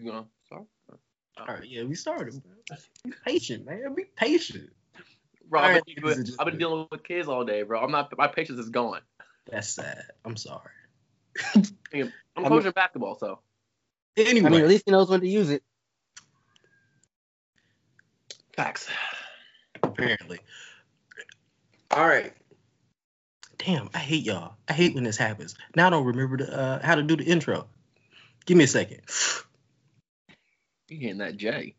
You gonna start? All right, yeah, we started. Be patient, man. Be patient. Bro, I've, been, ladies and I've been dealing with kids all day, bro. I'm not. My patience is gone. That's sad. I'm sorry. I'm I'm- coaching basketball, so Anyway, I mean, at least he knows when to use it. facts. apparently. All right. Damn, I hate y'all. I hate when this happens. Now I don't remember the, uh, how to do the intro. Give me a second. You hitting that J?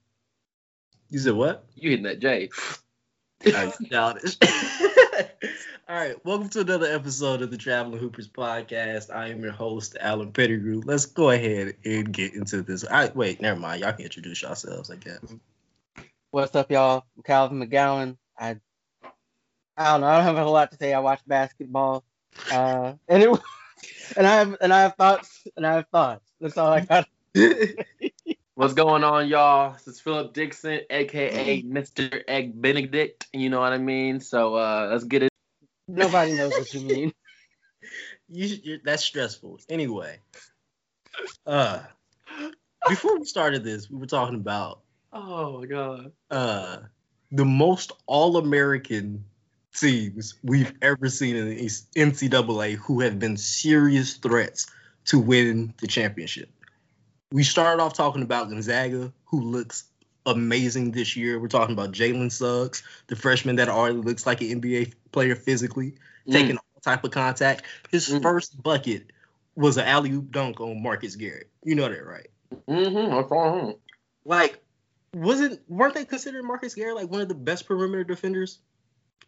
You said what? You hitting that J? I childish. All right, welcome to another episode of the Traveling Hoopers podcast. I am your host, Alan Pettigrew. Let's go ahead and get into this. I wait, never mind. Y'all can introduce yourselves, I guess. What's up, y'all? I'm Calvin McGowan. I I don't know. I don't have a whole lot to say. I watch basketball, uh, and it and I have and I have thoughts and I have thoughts. That's all I got. What's going on, y'all? This is Philip Dixon, aka Mr. Egg Benedict. You know what I mean? So uh, let's get it. Nobody knows what you mean. you, that's stressful. Anyway, uh, before we started this, we were talking about Oh my god. uh the most all-American teams we've ever seen in the NCAA who have been serious threats to win the championship. We started off talking about Gonzaga, who looks amazing this year. We're talking about Jalen Suggs, the freshman that already looks like an NBA player physically, taking all type of contact. His Mm. first bucket was an alley oop dunk on Marcus Garrett. You know that, right? Mm-hmm. What's wrong? Like, wasn't weren't they considering Marcus Garrett like one of the best perimeter defenders?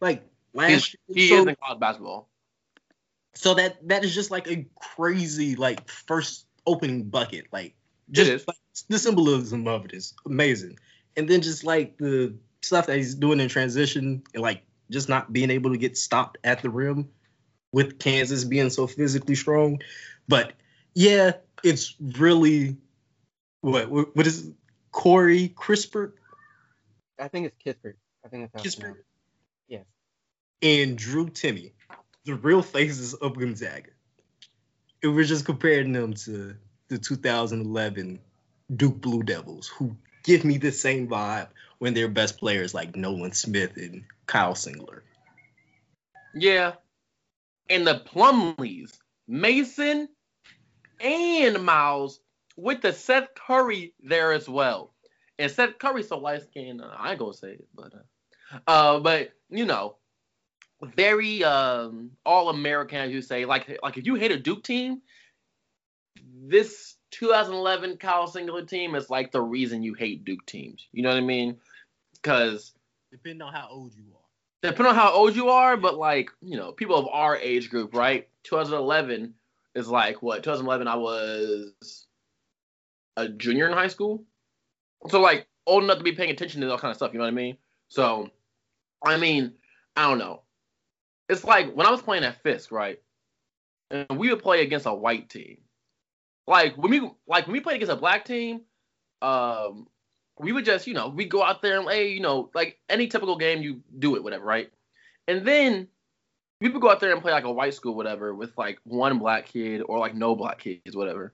Like last He year. is So, in college basketball. so that that is just like a crazy like first opening bucket. Like It just is. like, the symbolism of it is amazing. And then just like the stuff that he's doing in transition and like just not being able to get stopped at the rim with Kansas being so physically strong. But yeah, it's really what what, is it? Corey Crispert I think it's Kispert. I think that's it's Kispert. Yes. and Drew Timme, the real faces of Gonzaga. And we're just comparing them to the 2011 Duke Blue Devils, who give me the same vibe when their best players like Nolan Smith and Kyle Singler. Yeah. And the Plumlees, Mason and Miles with the Seth Curry there as well. And Seth Curry so light skinned, uh, I ain't gonna say it, but uh, uh but you know, very um all American as you say. Like like if you hate a Duke team, this 2011 Kyle Singler team is like the reason you hate Duke teams. You know what I mean? Because Depending on how old you are. depending on how old you are, but like, you know, people of our age group, right? 2011 is like what? 2011, I was a junior in high school. So, like, old enough to be paying attention to that kind of stuff, you know what I mean? So, I mean, I don't know. It's like when I was playing at Fisk, right? And we would play against a white team. Like when we like when we played against a black team, um, we would just, you know, we go out there and hey, you know, like any typical game, you do it, whatever, right? And then we would go out there and play like a white school, whatever, with like one black kid or like no black kids, whatever,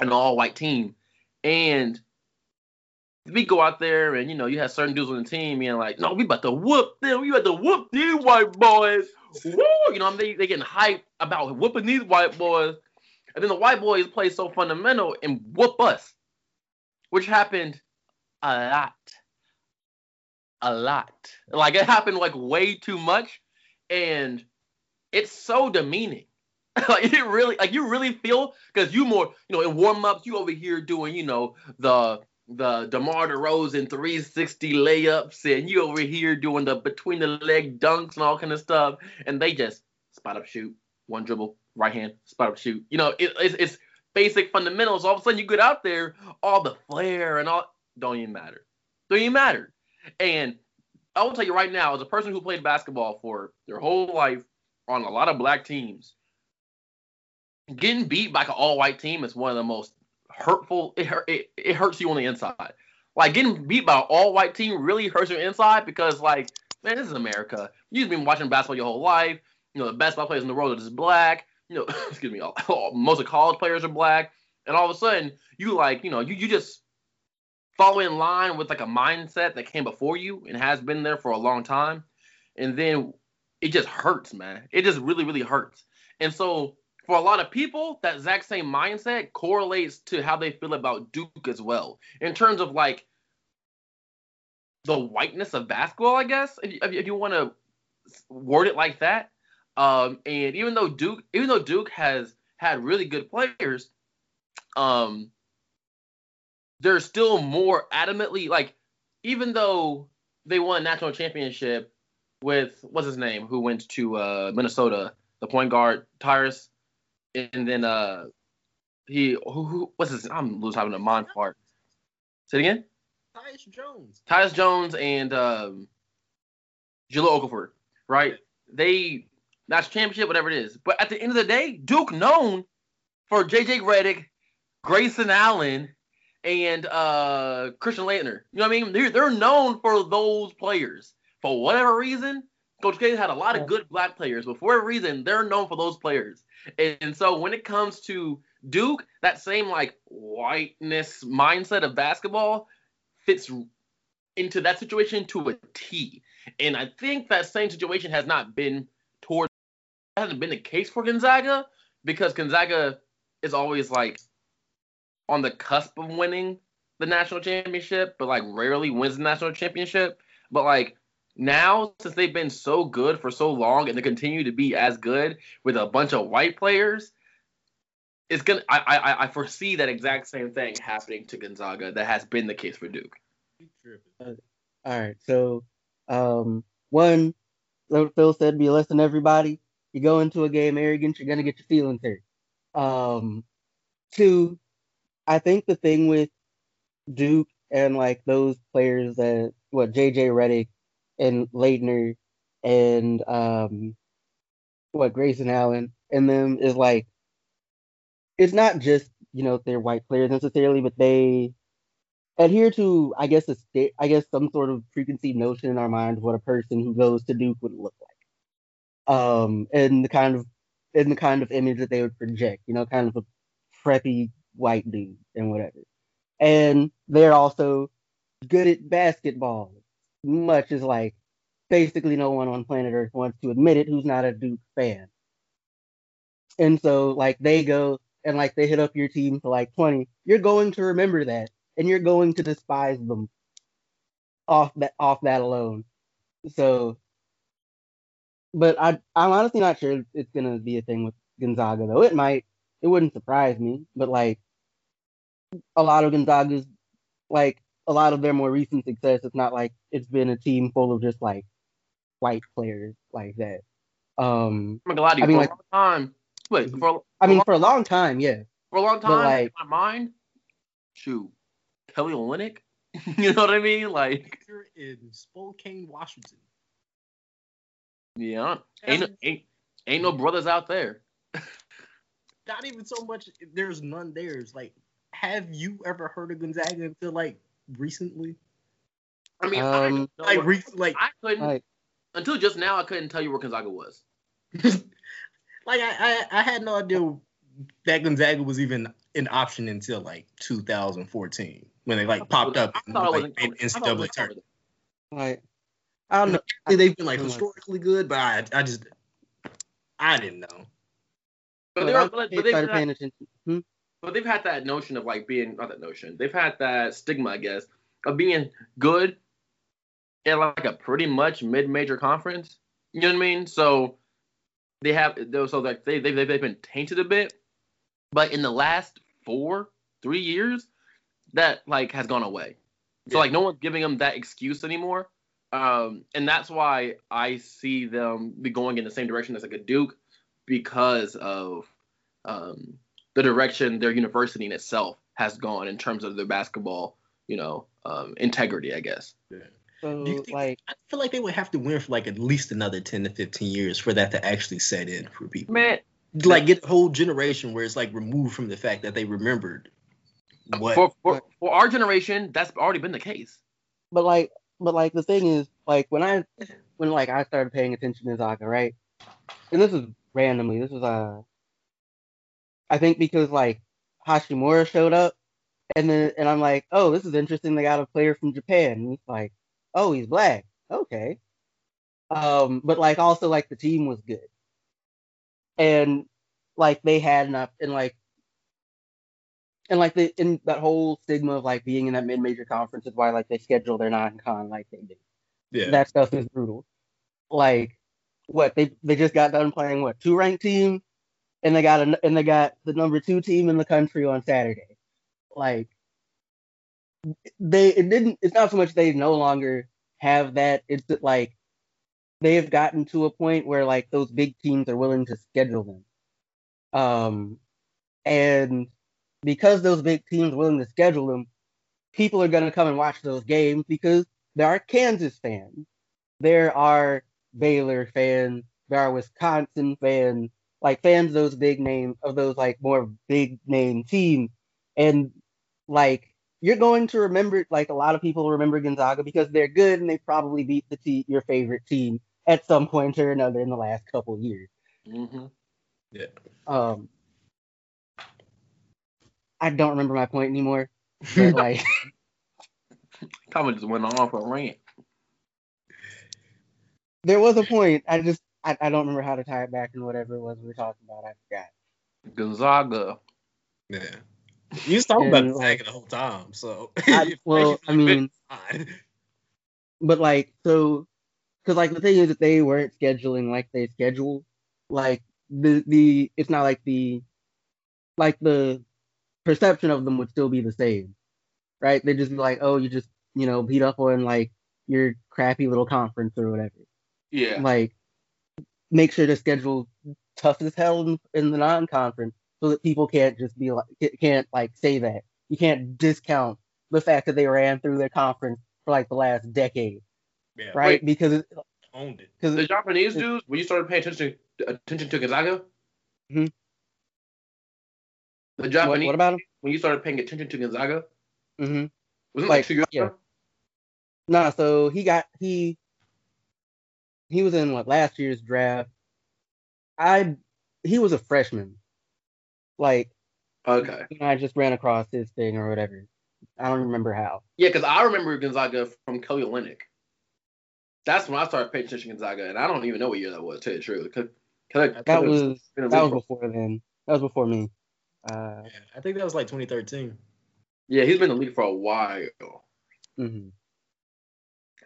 an all white team. And we go out there and you know, you have certain dudes on the team being like, no, we about to whoop them, we about to whoop these white boys. Woo! You know, they they getting hyped about whooping these white boys. And then the white boys play so fundamental and whoop us. Which happened a lot. A lot. Like it happened like way too much. And it's so demeaning. like it really like you really feel because you more, you know, in warm-ups, you over here doing, you know, the the DeMar DeRozan 360 layups, and you over here doing the between the leg dunks and all kind of stuff, and they just spot up shoot, one dribble, right hand, spot up shoot. You know, it, it's, it's basic fundamentals. All of a sudden, you get out there, all the flair and all don't even matter. Don't even matter. And I will tell you right now, as a person who played basketball for their whole life on a lot of black teams, getting beat by an all-white team is one of the most hurtful. It, it, it hurts you on the inside. Like getting beat by an all-white team really hurts your inside because, like, man, this is America. You've been watching basketball your whole life. You know, the best basketball players in the world are just black. You know, excuse me, all, all- most of college players are black. and all of a sudden you like you know you you just follow in line with like a mindset that came before you and has been there for a long time, and then it just hurts, man. It just really really hurts. And so for a lot of people, that exact same mindset correlates to how they feel about Duke as well, in terms of like the whiteness of basketball, I guess, if if you want to word it like that. Um, and even though Duke, even though Duke has had really good players, um, they're still more adamantly like, even though they won a national championship with what's his name, who went to uh, Minnesota, the point guard Tyrese, and then uh, he who, who what's his I'm losing having a mind fart. Say it again. Tyus Jones. Tyus Jones and um, Jahlil Okafor, right? They national championship, whatever it is. But at the end of the day, Duke known for JJ Redick, Grayson Allen, and uh, Christian Laettner. You know what I mean? They're, they're known for those players. For whatever reason, Coach K had a lot of good black players, but for whatever reason, they're known for those players. And, and so when it comes to Duke, that same like whiteness mindset of basketball fits into that situation to a T. And I think that same situation has not been towards hasn't been the case for Gonzaga because Gonzaga is always like on the cusp of winning the national championship, but like rarely wins the national championship. But like now, since they've been so good for so long and they continue to be as good with a bunch of white players, it's gonna. I I, I foresee that exact same thing happening to Gonzaga that has been the case for Duke. All right, so um, one, Phil said, be less than everybody. You go into a game arrogant, you're gonna get your feelings hurt. Um, two, I think the thing with Duke and like those players that what JJ Redick and Laettner and um what Grayson Allen and them is like it's not just you know they're white players necessarily, but they adhere to I guess a state I guess some sort of preconceived notion in our mind of what a person who goes to Duke would look like. Um and the kind of in the kind of image that they would project, you know, kind of a preppy white dude and whatever. And they're also good at basketball, much as like basically no one on planet Earth wants to admit it who's not a Duke fan. And so like they go and like they hit up your team for like 20, you're going to remember that and you're going to despise them off that off that alone. So but I I'm honestly not sure it's gonna be a thing with Gonzaga though. It might. It wouldn't surprise me, but like a lot of Gonzaga's like a lot of their more recent success, it's not like it's been a team full of just like white players like that. Um, I'm gonna lie to you. I mean, for like- a long time, wait, for a, I mean, long- for a long time, yeah. for a long but, time, like- in my mind, shoot, Kelly Olynyk. you know what I mean? Like, You're in Spokane, Washington. Yeah, ain't no, ain't ain't no brothers out there. Not even so much. There's none There's like, have you ever heard of Gonzaga until like recently? I mean, Um, don't Like, what- re- like, I couldn't Like, until just now. I couldn't tell you where Gonzaga was. like I, I, I had no idea that Gonzaga was even an option until like 2014 when they like popped up I in thought it like wasn't made covered. I thought NCAA tournament. covered. like I don't know. They've been like historically good, but I, I just, I didn't know. But When they were, I but, but they've started had, paying attention. Hmm? but they've had that notion of like being not that notion. They've had that stigma, I guess, of being good in like a pretty much mid-major conference. You know what I mean? So they have so like they they they've been tainted a bit, but in the last four three years, that like has gone away. So Yeah. like no one's giving them that excuse anymore. Um, and that's why I see them be going in the same direction as like a Duke because of um, the direction their university in itself has gone in terms of their basketball, you know, um, integrity, I guess. So Do you think- like I feel like they would have to win for like at least another 10 to 15 years for that to actually set in for people. Man, Like get a whole generation where it's like removed from the fact that they remembered what. for, for for our generation, that's already been the case. but like but like the thing is like when I when like I started paying attention to Zaga, right? And this is randomly. This was uh I think because like Hachimura showed up, and then and I'm like, oh, this is interesting. They got a player from Japan. And he's like, oh, he's black. Okay. Um, but like also like the team was good, and like they had enough, and like and like the in that whole stigma of like being in that mid-major conference is why like they schedule their non-con like they do. Yeah. That stuff is brutal. Like what they they just got done playing what two ranked team, and they got a, and they got the number two team in the country on Saturday. Like they it didn't it's not so much they no longer have that it's that like they've gotten to a point where like those big teams are willing to schedule them um and because those big teams are willing to schedule them people are going to come and watch those games because there are kansas fans there are baylor fans there are wisconsin fans like fans of those big names of those like more big name teams and like you're going to remember like a lot of people remember Gonzaga because they're good and they probably beat the te- your favorite team at some point or another in the last couple of years. Mm-hmm. Yeah. Um, I don't remember my point anymore, but like Kind just went off a rant. there was a point. I just I, I don't remember how to tie it back and whatever it was we were talking about. I forgot. Gonzaga. Yeah. You was talking about And, the like, the whole time, so. I, well, I mean, but like so because like the thing is that they weren't scheduling like they schedule like the the it's not like the like the perception of them would still be the same right they'd just be like oh you just you know beat up on like your crappy little conference or whatever Yeah. like make sure to schedule tough as hell in, in the non-conference so that people can't just be like can't like say that you can't discount the fact that they ran through their conference for like the last decade Yeah. right? Because it, Owned it. because The Japanese dudes, when you started paying attention to attention to Gonzaga, Mhm. The what, Japanese, what about him? when you started paying attention to Gonzaga, hmm wasn't it like Like, two years yeah. ago? No, so he got he he was in what last year's draft. I he was a freshman. Like Okay. I just ran across his thing or whatever. I don't remember how. Yeah, because I remember Gonzaga from Kelly Olynyk. That's when I started paying attention to Gonzaga, and I don't even know what year that was, to tell you the truth. 'Cause Kelly, That was been in the that was before then. That was before me. Uh, Yeah, I think that was like 2013. yeah, he's been in the league for a while. mhm.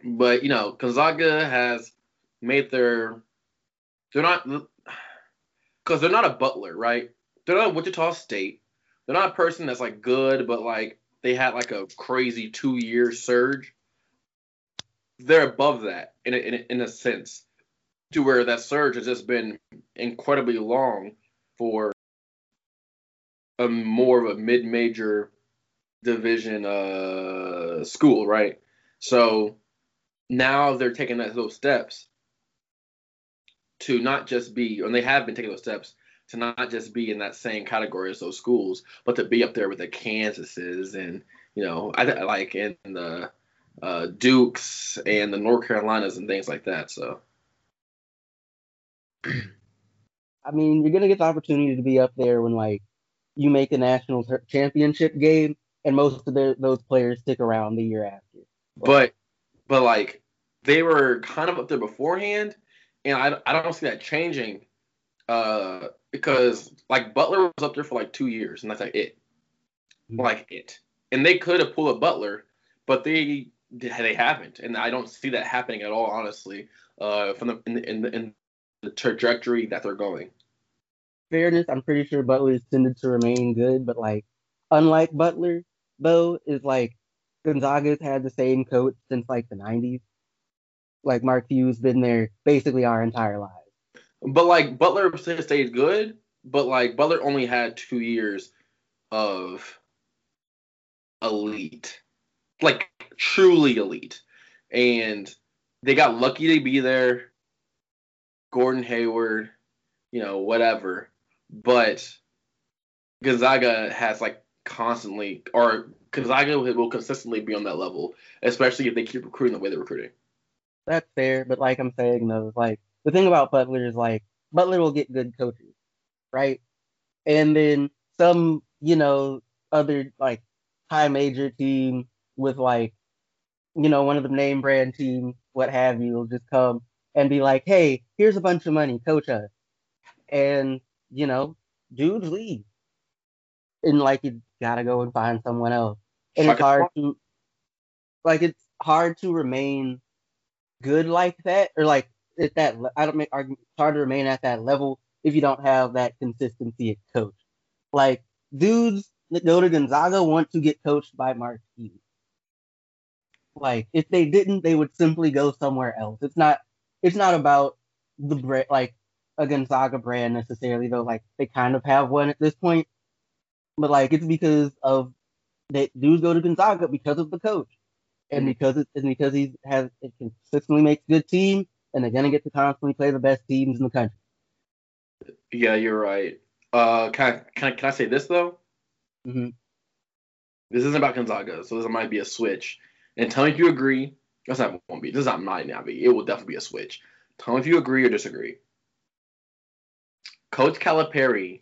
But you know, Gonzaga has made their they're not because they're not a Butler, right? They're not a Wichita State. They're not a person that's like good, but like they had like a crazy two year surge. They're above that in a, in a, in a sense, to where that surge has just been incredibly long for a more of a mid major division uh school, right? So now they're taking that, those steps to not just be, and they have been taking those steps to not just be in that same category as those schools, but to be up there with the Kansases and you know, I like in the uh, Dukes and the North Carolinas and things like that. So I mean, you're gonna get the opportunity to be up there when like you make a national championship game, and most of the, those players stick around the year after. but but like they were kind of up there beforehand, and I I don't see that changing, uh, because like Butler was up there for like two years, and that's like it, Mhm. like it, and they could have pulled a Butler, but they they haven't, and I don't see that happening at all, honestly, uh, from the in the, in the, in the trajectory that they're going. Fairness, I'm pretty sure Butler is tended to remain good, but like unlike Butler, though, is like Gonzaga's had the same coach since like the 90s. Like Mark Few's been there basically our entire lives. But like Butler stayed good, but like Butler only had two years of elite, like truly elite, and they got lucky to be there. Gordon Hayward, you know, whatever, but Gonzaga has like constantly, or Gonzaga will consistently be on that level, especially if they keep recruiting the way they're recruiting. That's fair, but like I'm saying though, like the thing about Butler is like Butler will get good coaches, right? And then some you know, other like high major team with like, you know, one of the name brand teams, what have you, will just come and be like, hey, here's a bunch of money, coach us. And, you know, dudes leave. And like you gotta go and find someone else. And it's hard to like it's hard to remain good like that or like at that I don't make argument it's hard to remain at that level if you don't have that consistency at coach. Like dudes that go to Gonzaga want to get coached by Mark Few. Like if they didn't, they would simply go somewhere else. It's not it's not about the brand like a Gonzaga brand necessarily though. Like they kind of have one at this point, but like it's because of that dudes go to Gonzaga because of the coach, and because it, and because he has it consistently makes good team, and they're gonna get to constantly play the best teams in the country. Yeah, you're right. Uh, can I, can I, can I say this though? hmm This isn't about Gonzaga, so this might be a switch. And tell me if you agree. That's not won't be. This is not might not be. It will definitely be a switch. Tell me if you agree or disagree. Coach Calipari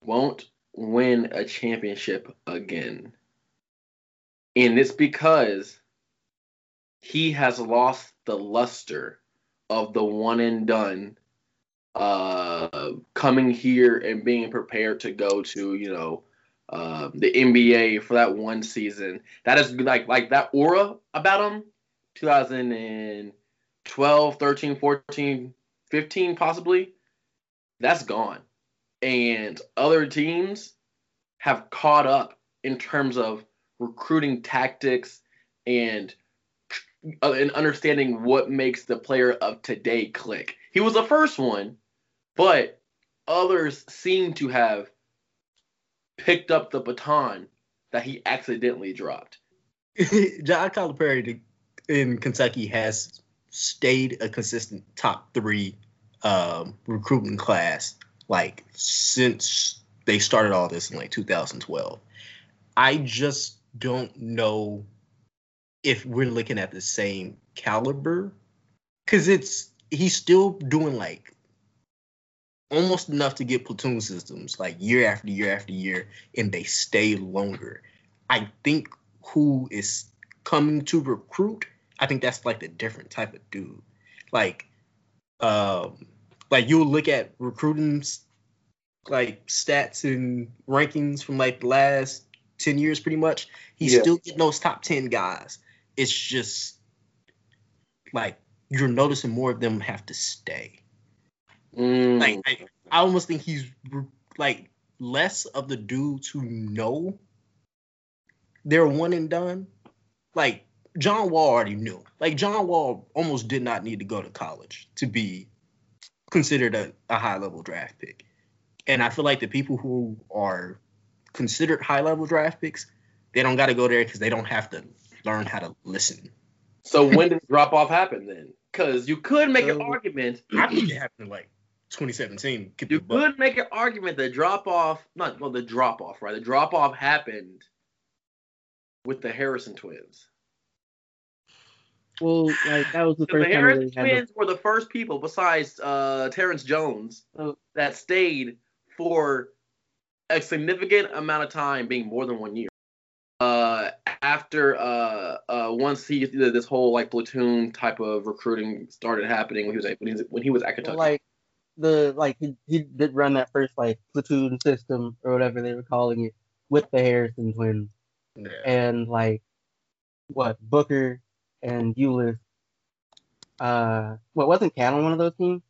won't win a championship again. And it's because he has lost the luster of the one and done uh coming here and being prepared to go to, you know, uh, the NBA for that one season. That is like like that aura about him 2012, 13, 14, 15 possibly. That's gone. And other teams have caught up in terms of recruiting tactics and uh, and understanding what makes the player of today click. He was the first one, but others seem to have picked up the baton that he accidentally dropped. John Calipari in Kentucky has stayed a consistent top three um, recruiting class like since they started all this in like 2012. I just don't know if we're looking at the same caliber because it's he's still doing like almost enough to get platoon systems like year after year after year and they stay longer i think who is coming to recruit i think that's like a different type of dude like um like you'll look at recruiting like stats and rankings from like the last 10 years pretty much he's Yeah. still getting those top 10 guys it's just like you're noticing more of them have to stay Mm. like I, I almost think he's like less of the dudes who know they're one and done. Like John Wall already knew. Like John Wall almost did not need to go to college to be considered a, a high level draft pick. And I feel like the people who are considered high level draft picks, they don't got to go there because they don't have to learn how to listen. so when did drop off happen then? Because you could make an argument. I think it happened in like 2017. Keep You it a buck. could make an argument that drop off, not well, the drop off, right? The drop off happened with the Harrison twins. Well, like that was the Because first the time Harrison they twins were the first people besides uh, Terrence Jones Oh. that stayed for a significant amount of time, being more than one year. Uh, after uh, uh, once he this whole like platoon type of recruiting started happening when he was at, when he was, when he was at the, Kentucky. like the like he, he did run that first like platoon system or whatever they were calling it with the Harrison twins Yeah. and like what Booker and Ulis. Uh, what wasn't KAT on one of those teams?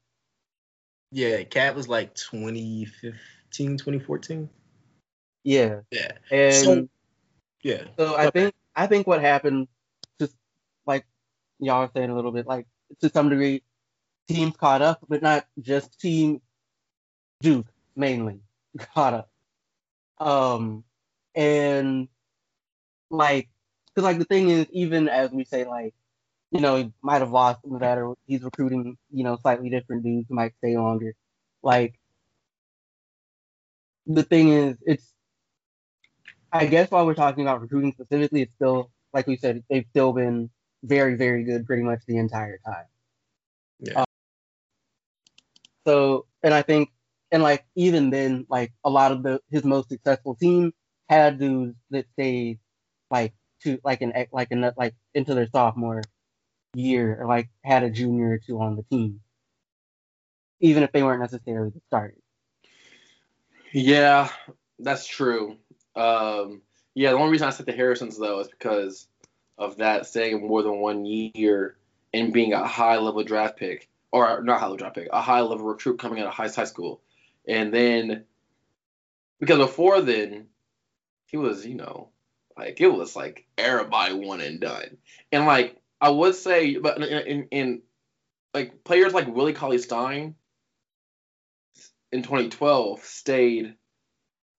Yeah, KAT was like 2015, 2014. Yeah, Yeah. and So- Yeah. So I think I think what happened, just like y'all are saying a little bit, like to some degree, teams caught up, but not just team Duke mainly caught up. Um, and like, cause like the thing is, even as we say, like, you know, he might have lost that, or he's recruiting, you know, slightly different dudes who might stay longer. Like, the thing is, it's I guess while we're talking about recruiting specifically, it's still like we said, they've still been very, very good pretty much the entire time. Yeah. Um, so, and I think, and like even then, like a lot of the his most successful team had dudes that stayed like to like an like an like into their sophomore year or like had a junior or two on the team, even if they weren't necessarily the starters. Yeah, that's true. Um, yeah, the only reason I said the Harrisons though is because of that staying more than one year and being a high level draft pick, or not high level draft pick, a high level recruit coming out of high high school, and then because before then he was you know like it was like everybody one and done, and like I would say, but in, in, in like players like Willie Cauley-Stein in 2012 stayed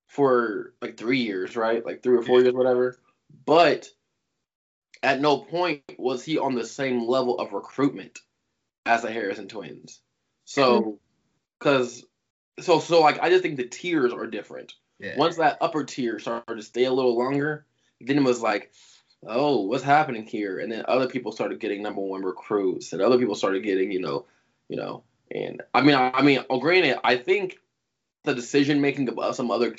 for like three years, right? Like three or four years, whatever. But at no point was he on the same level of recruitment as the Harrison twins. So, because, so, so like, I just think the tiers are different. Yeah. Once that upper tier started to stay a little longer, then it was like, oh, what's happening here? And then other people started getting number one recruits, and other people started getting, you know, you know, and I mean, I, I mean, oh, granted, I think the decision making of some other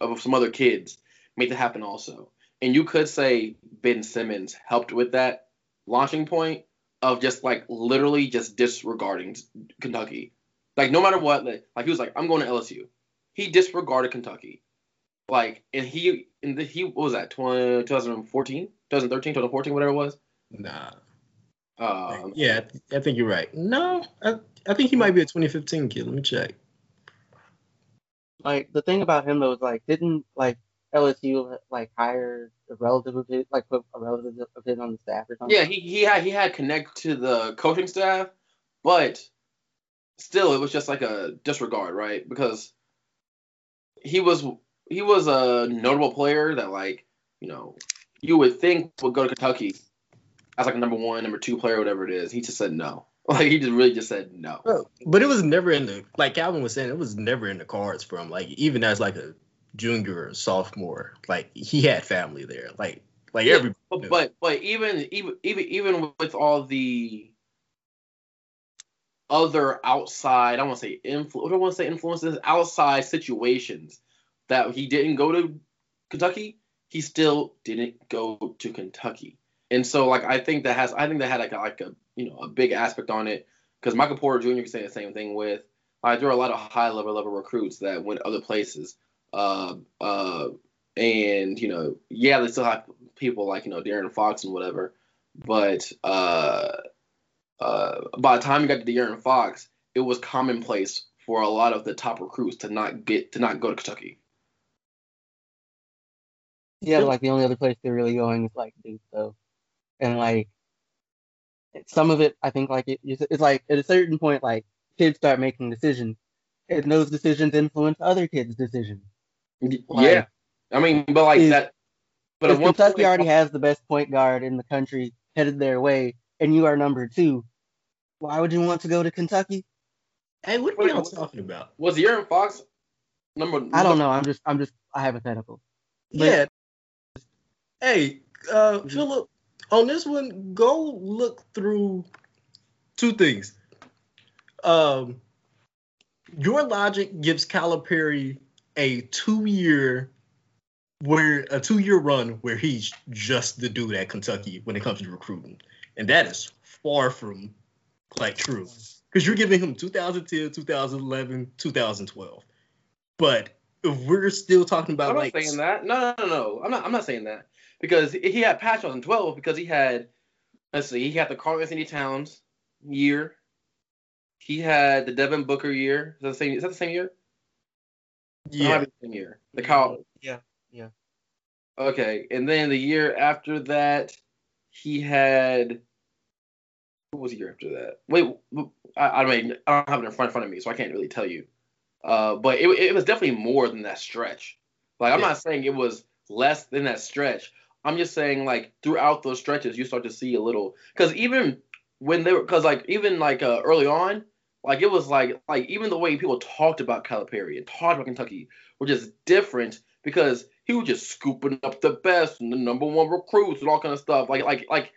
of some other kids made that happen also. And you could say Ben Simmons helped with that launching point of just like literally just disregarding Kentucky. Like no matter what, like, like he was like, I'm going to LSU. He disregarded Kentucky. Like and he and the, he what was that 20, 2014, 2013, 2014, whatever it was. Nah. Um, Yeah, I, th- I think you're right. No, I, I think he might be a 2015 kid. Let me check. Like the thing about him though is like didn't like LSU like hire a relative of his like put a relative of his on the staff or something? Yeah, he, he had he had connect to the coaching staff, but still it was just like a disregard, right? Because he was he was a notable player that like, you know, you would think would go to Kentucky as like a number one, number two player, whatever it is. He just said no. Like he just really just said no. Bro, but it was never in the like Calvin was saying, it was never in the cards for him. Like even as like a junior or sophomore, like he had family there. Like like Yeah, every But but, but even even even even with all the other outside, I want to say influ, I don't want to say influences, outside situations that he didn't go to Kentucky, he still didn't go to Kentucky. And so like I think that has I think that had like a, like a you know a big aspect on it because Michael Porter Jr. can say the same thing with like there are a lot of high level level recruits that went other places. Uh, uh, and you know, yeah, they still have people like you know De'Aaron Fox and whatever, but uh, uh, by the time you got to De'Aaron Fox, it was commonplace for a lot of the top recruits to not get to not go to Kentucky. Yeah, like the only other place they're really going is like Duke though, and like some of it, I think like it, it's like at a certain point, like kids start making decisions, and those decisions influence other kids' decisions. Like, yeah, I mean, but like is- that. But if at Kentucky point- already has the best point guard in the country headed their way, and you are number two, why would you want to go to Kentucky? Hey, what are y'all talking about? was Aaron Fox number. I don't know. I'm just I'm just a hypothetical. But- yeah. Hey, uh, Philip, on this one, go look through two things. Um, your logic gives Calipari a two-year where a two-year run where he's just the dude at Kentucky when it comes to recruiting, and that is far from like true because you're giving him 2010, 2011, 2012, but if we're still talking about I'm not like saying that. No, no, no, no. I'm not. I'm not saying that because he had patch on 12 because he had. Let's see. He had the Karl-Anthony Towns year. He had the Devin Booker year. Is that the same? Is that the same year? Yeah, the same year. The Kyle. Yeah, yeah. Okay, and then the year after that, he had. What was the year after that? Wait, I, I mean, I don't have it in front, in front of me, so I can't really tell you. Uh, but it, it was definitely more than that stretch. Like, I'm Yeah. not saying it was less than that stretch. I'm just saying, like, throughout those stretches, you start to see a little. Because even when they were, because, like, even, like, uh, early on, like, it was like, like, even the way people talked about Calipari and talked about Kentucky were just different because he was just scooping up the best and the number one recruits and all kind of stuff. Like like like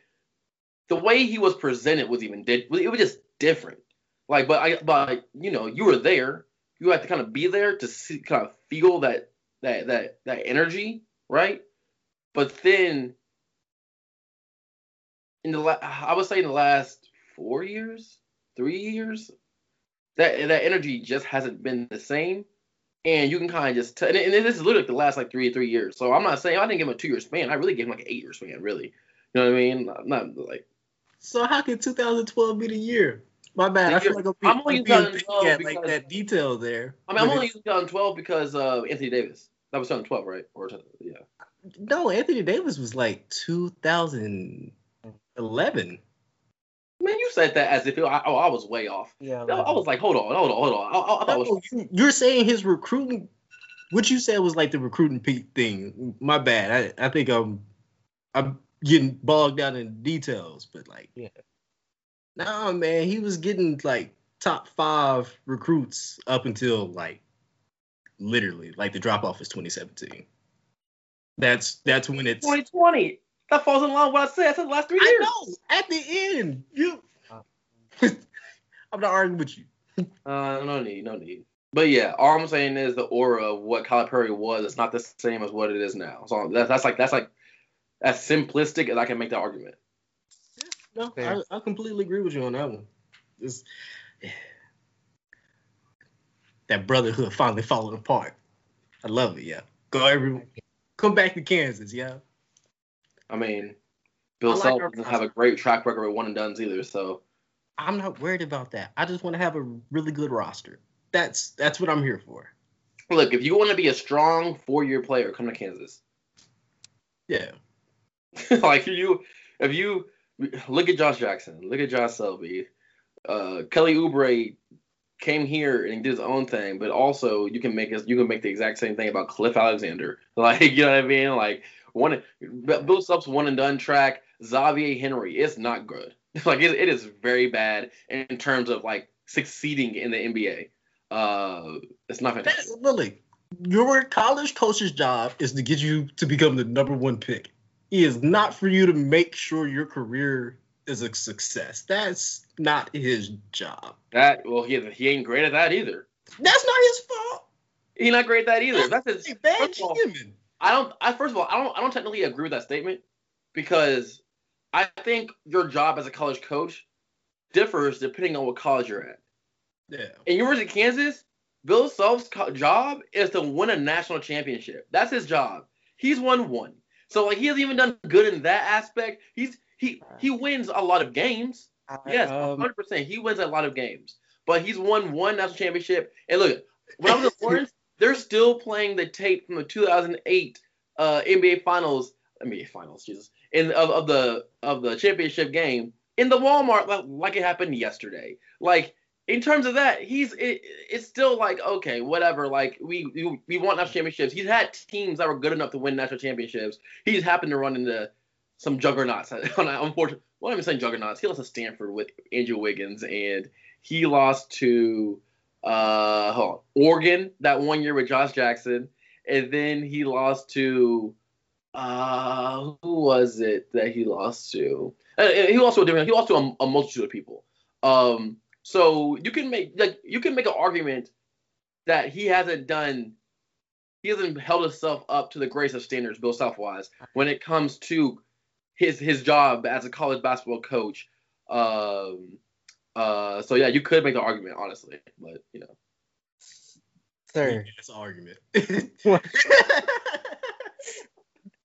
the way he was presented was even did it was just different. Like but I but you know you were there. You had to kind of be there to see, kind of feel that that that that energy, right? But then in the la- I would say in the last four years, three years, that that energy just hasn't been the same. And you can kind of just, t- and, and this is literally the last like three three years. So I'm not saying I didn't give him a two year span. I really gave him like an eight year span, really. You know what I mean? Not, not like So how can 2012 be the year? My bad. I feel like I'm, I'm only using uh, at like that detail there. I mean, I'm only using 2012 because of Anthony Davis. That was 2012, right? Or yeah. No, Anthony Davis was like 2011. Man, you said that as if it, I, oh, I was way off. Yeah. I, I was like, hold on, hold on, hold on. I, I, I was you- you're saying his recruiting. What you said was like the recruiting peak thing. My bad. I, I think I'm I'm getting bogged down in details, but like, Yeah. nah, man, he was getting like top five recruits up until like literally like the drop off is 2017. That's that's when it's. 2020. That falls in line with what I said. I said the last three years. I know. At the end, you. I'm not arguing with you. Uh, no need, no need. But yeah, all I'm saying is the aura of what Calipari was. It's not the same as what it is now. So that's, that's like that's like as simplistic as I can make that argument. No, I, I completely agree with you on that one. It's, that brotherhood finally falling apart. I love it, yeah. Go everyone, come back to Kansas, yeah. I mean, Bill I like Self doesn't have a great track record with one and duns either. So I'm not worried about that. I just want to have a really good roster. That's that's what I'm here for. look, if you want to be a strong four year player, come to Kansas. Yeah. like you, if you look at Josh Jackson, look at Josh Selby, uh, Kelly Oubre came here and did his own thing, but also you can make us, you can make the exact same thing about Cliff Alexander. Like you know what I mean? Like one, Bill Self's one and done track. Xavier Henry, it's not good. Like it, it is very bad in terms of like succeeding in the NBA. Uh, it's not fantastic. That, Lily, your college coach's job is to get you to become the number one pick. It is not for you to make sure your career is a success. That's not his job. That well, he he ain't great at that either. That's not his fault. He's not great at that either. That's his, Hey, bad all, human. I don't. I first of all, I don't. I don't technically agree with that statement because I think your job as a college coach differs depending on what college you're at. Yeah. In University of Kansas, Bill Self's co- job is to win a national championship. That's his job. He's won one. So like he hasn't even done good in that aspect. He's he he wins a lot of games. Yes, Um, hundred percent. He wins a lot of games, but he's won one national championship. And look, when I was at Lawrence, they're still playing the tape from the 2008 uh, NBA Finals, NBA Finals, Jesus, in of, of the of the championship game in the Walmart like, like it happened yesterday. Like in terms of that, he's it, it's still like okay, whatever. Like we we, we want national championships. He's had teams that were good enough to win national championships. He's happened to run into some juggernauts. Unfortunately, well, I'm saying juggernauts. He lost to Stanford with Andrew Wiggins, and he lost to uh on, Oregon that one year with Josh Jackson, and then he lost to uh who was it that he lost to? Uh, he lost to a different. He lost to a, a multitude of people. Um, so you can make like you can make an argument that he hasn't done. He hasn't held himself up to the grace of standards, Bill Self wise, when it comes to his his job as a college basketball coach. Um, uh, so yeah, you could make the argument, honestly, but you know, sir, That's an argument.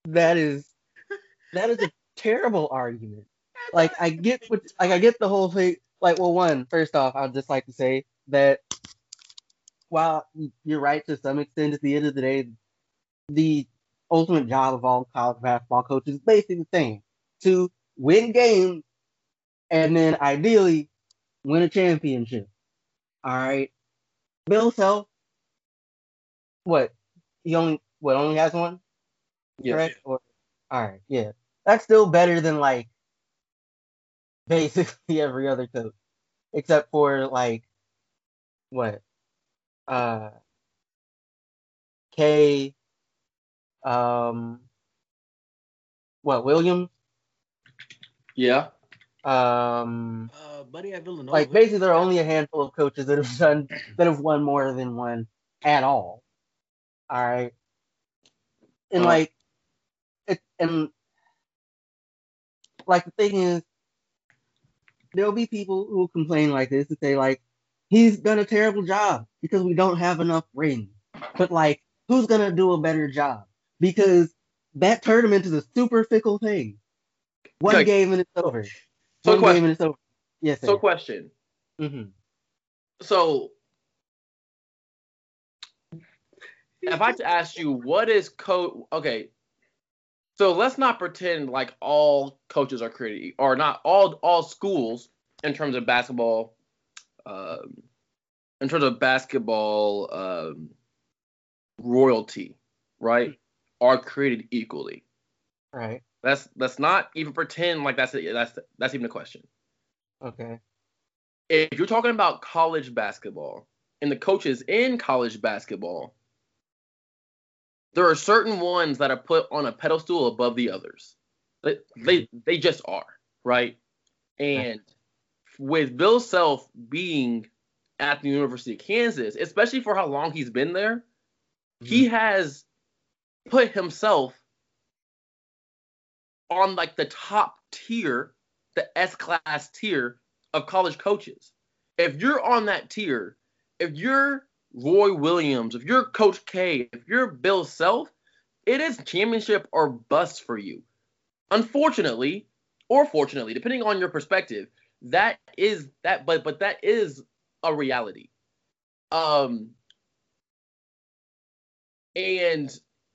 that is that is a terrible argument. Like I get what like I get the whole thing. Like, well, one, first off, I'd just like to say that while you're right to some extent, at the end of the day, the ultimate job of all college basketball coaches is basically the same: to win games and then ideally win a championship. All right, Bill Self, what he only what only has one, yeah, correct? Or all right, yeah, that's still better than like basically every other coach, except for like what, uh, K, um, what Williams, yeah. Um, Uh, buddy at Villanova. like basically there are only a handful of coaches that have done that have won more than one at all. All right, and Uh. like it and like the thing is, there'll be people who will complain like this and say like he's done a terrible job because we don't have enough rings. But like, who's gonna do a better job? Because that tournament is a super fickle thing. One Okay. game and it's over. So One question- game and it's over. Yes, So sir. question. hmm So if I to ask you, what is coach? Okay, so let's not pretend like all coaches are created or not all all schools in terms of basketball. Um, in terms of basketball um, royalty, right, are created equally. Right. Let's let's not even pretend like that's a, that's that's even a question. Okay. if you're talking about college basketball and the coaches in college basketball, there are certain ones that are put on a pedestal above the others. They they, they just are, right? And with Bill Self being at the University of Kansas, especially for how long he's been there, he mm-hmm. has put himself on like the top tier, the S class tier of college coaches. If you're on that tier, if you're Roy Williams, if you're Coach K, if you're Bill Self, it is championship or bust for you. Unfortunately, or fortunately, depending on your perspective, that is that but but that is a reality. Um and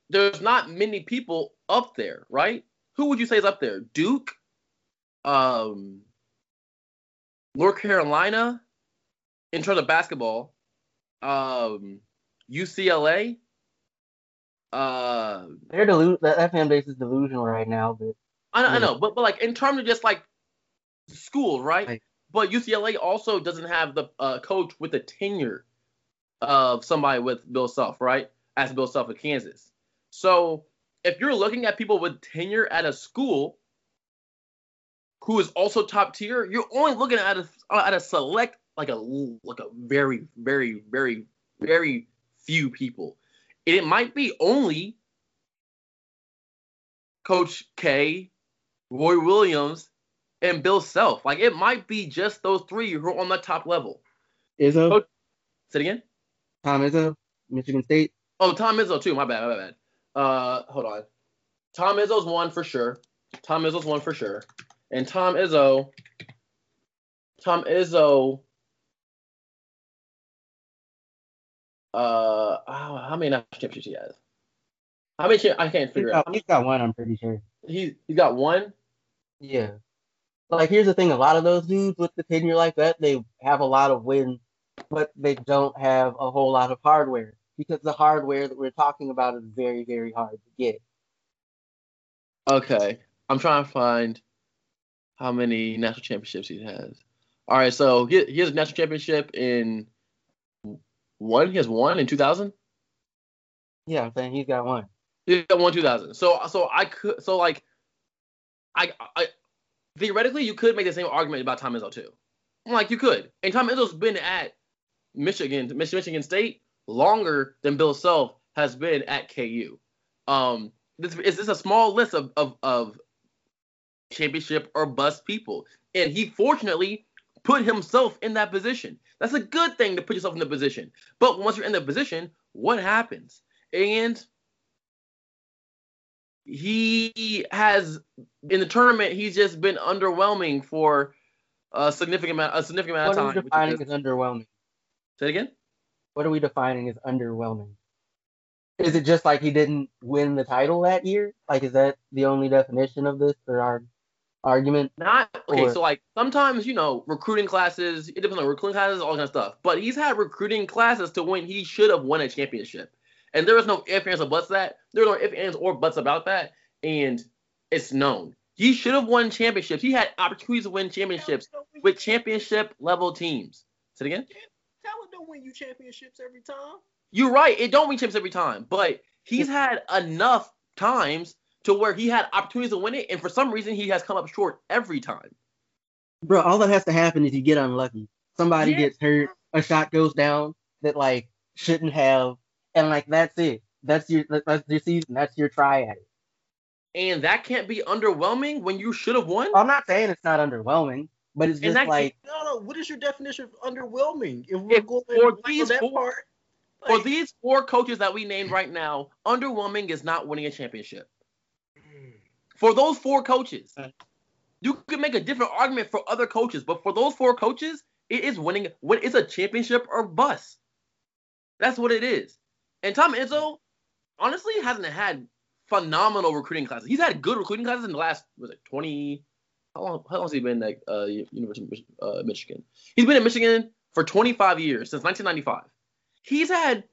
there's not many people up there, right? Who would you say is up there? Duke, um, North Carolina, in terms of basketball, um, UCLA. Uh, They're delu- that, that fan base is delusional right now, but I know, I know, but but like in terms of just like school, right? Right. But UCLA also doesn't have the uh, coach with the tenure of somebody with Bill Self, right? As Bill Self at Kansas. So if you're looking at people with tenure at a school who is also top tier, you're only looking at a at a select like a like a very very very very few people. And it might be only Coach K, Roy Williams, and Bill Self. Like it might be just those three who are on the top level. Izzo, Coach- Say it again. Tom Izzo, Michigan State. Oh, Tom Izzo too. My bad. My bad. Uh, hold on. Tom Izzo's one for sure. Tom Izzo's one for sure. And Tom Izzo. Tom Izzo. Uh, oh, how many national championships he has? How many? I can't He's figure got, out. he's got one, I'm pretty sure. He he got one. Yeah. Like here's the thing, a lot of those dudes with the tenure like that, they have a lot of wins, but they don't have a whole lot of hardware. Because the hardware that we're talking about is very, very hard to get. Okay, I'm trying to find how many national championships he has. All right, so he, he has a national championship in one. He has one in 2000. Yeah, I'm saying he's got one. He got one 2000. So so I could so like I I theoretically you could make the same argument about Tom Izzo too. Like you could, and Tom Izzo's been at Michigan, Mich- Michigan State longer than Bill Self has been at KU. Um, this is this a small list of of of championship or bust people, and he fortunately put himself in that position. That's a good thing to put yourself in the position. But once you're in the position, what happens? And he has in the tournament he's just been underwhelming for a significant amount a significant amount What of time. which defining is- as underwhelming? Say it again. What are we defining as underwhelming? Is it just like he didn't win the title that year? Like, is that the only definition of this for our argument? Not okay. Or- so like sometimes you know recruiting classes. It depends on recruiting classes, all kind of stuff. But he's had recruiting classes to when he should have won a championship, and there was no ifs ands or buts that. There were no ifs ands or buts about that, and it's known. He should have won championships. He had opportunities to win championships with championship level teams. Say it again. Talent don't win you championships every time. You're right. It don't win championships every time, but he's had enough times to where he had opportunities to win it, and for some reason he has come up short every time. bro, all that has to happen is you get unlucky. Somebody Yeah. gets hurt, a shot goes down that like shouldn't have, and like that's it. That's your that's your season. That's your try at it. And that can't be underwhelming when you should have won. I'm not saying it's not underwhelming, but it's just that- like No, no. What is your definition of underwhelming? If we're If going for these that four- part, For these four coaches that we named right now, underwhelming is not winning a championship. Mm. For those four coaches, you can make a different argument for other coaches, but for those four coaches, it is winning. What it's a championship or bust. That's what it is. And Tom Izzo, honestly, hasn't had phenomenal recruiting classes. He's had good recruiting classes in the last was it twenty? How long? How long has he been at uh, University of Mich- uh, Michigan? He's been at Michigan for 25 years since 1995. He's had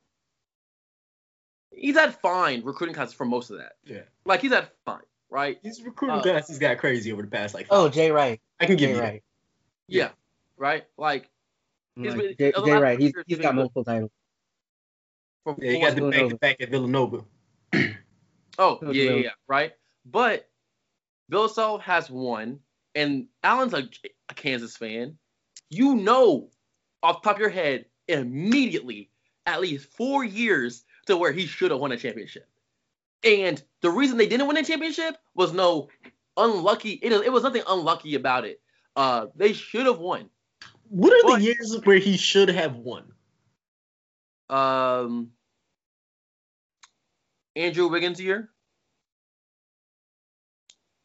he's had fine recruiting classes for most of that. Yeah. Like he's had fine, right? His recruiting Uh, classes got crazy over the past like. Oh, Jay Wright, I can give Jay you that. Wright, Yeah, right. Like He's Like, been- Jay, Jay Wright. He's he's he's got multiple titles. for Yeah, he four- got the back-to-back at Villanova. Oh, yeah, yeah, yeah, right. But Bill Self has one, and Allen's a, a Kansas fan. You know, off the top of your head, immediately, at least four years to where he should have won a championship. And the reason they didn't win a championship was no unlucky. It, it was nothing unlucky about it. Uh, they should have won. What are But- the years where he should have won? Um, Andrew Wiggins year.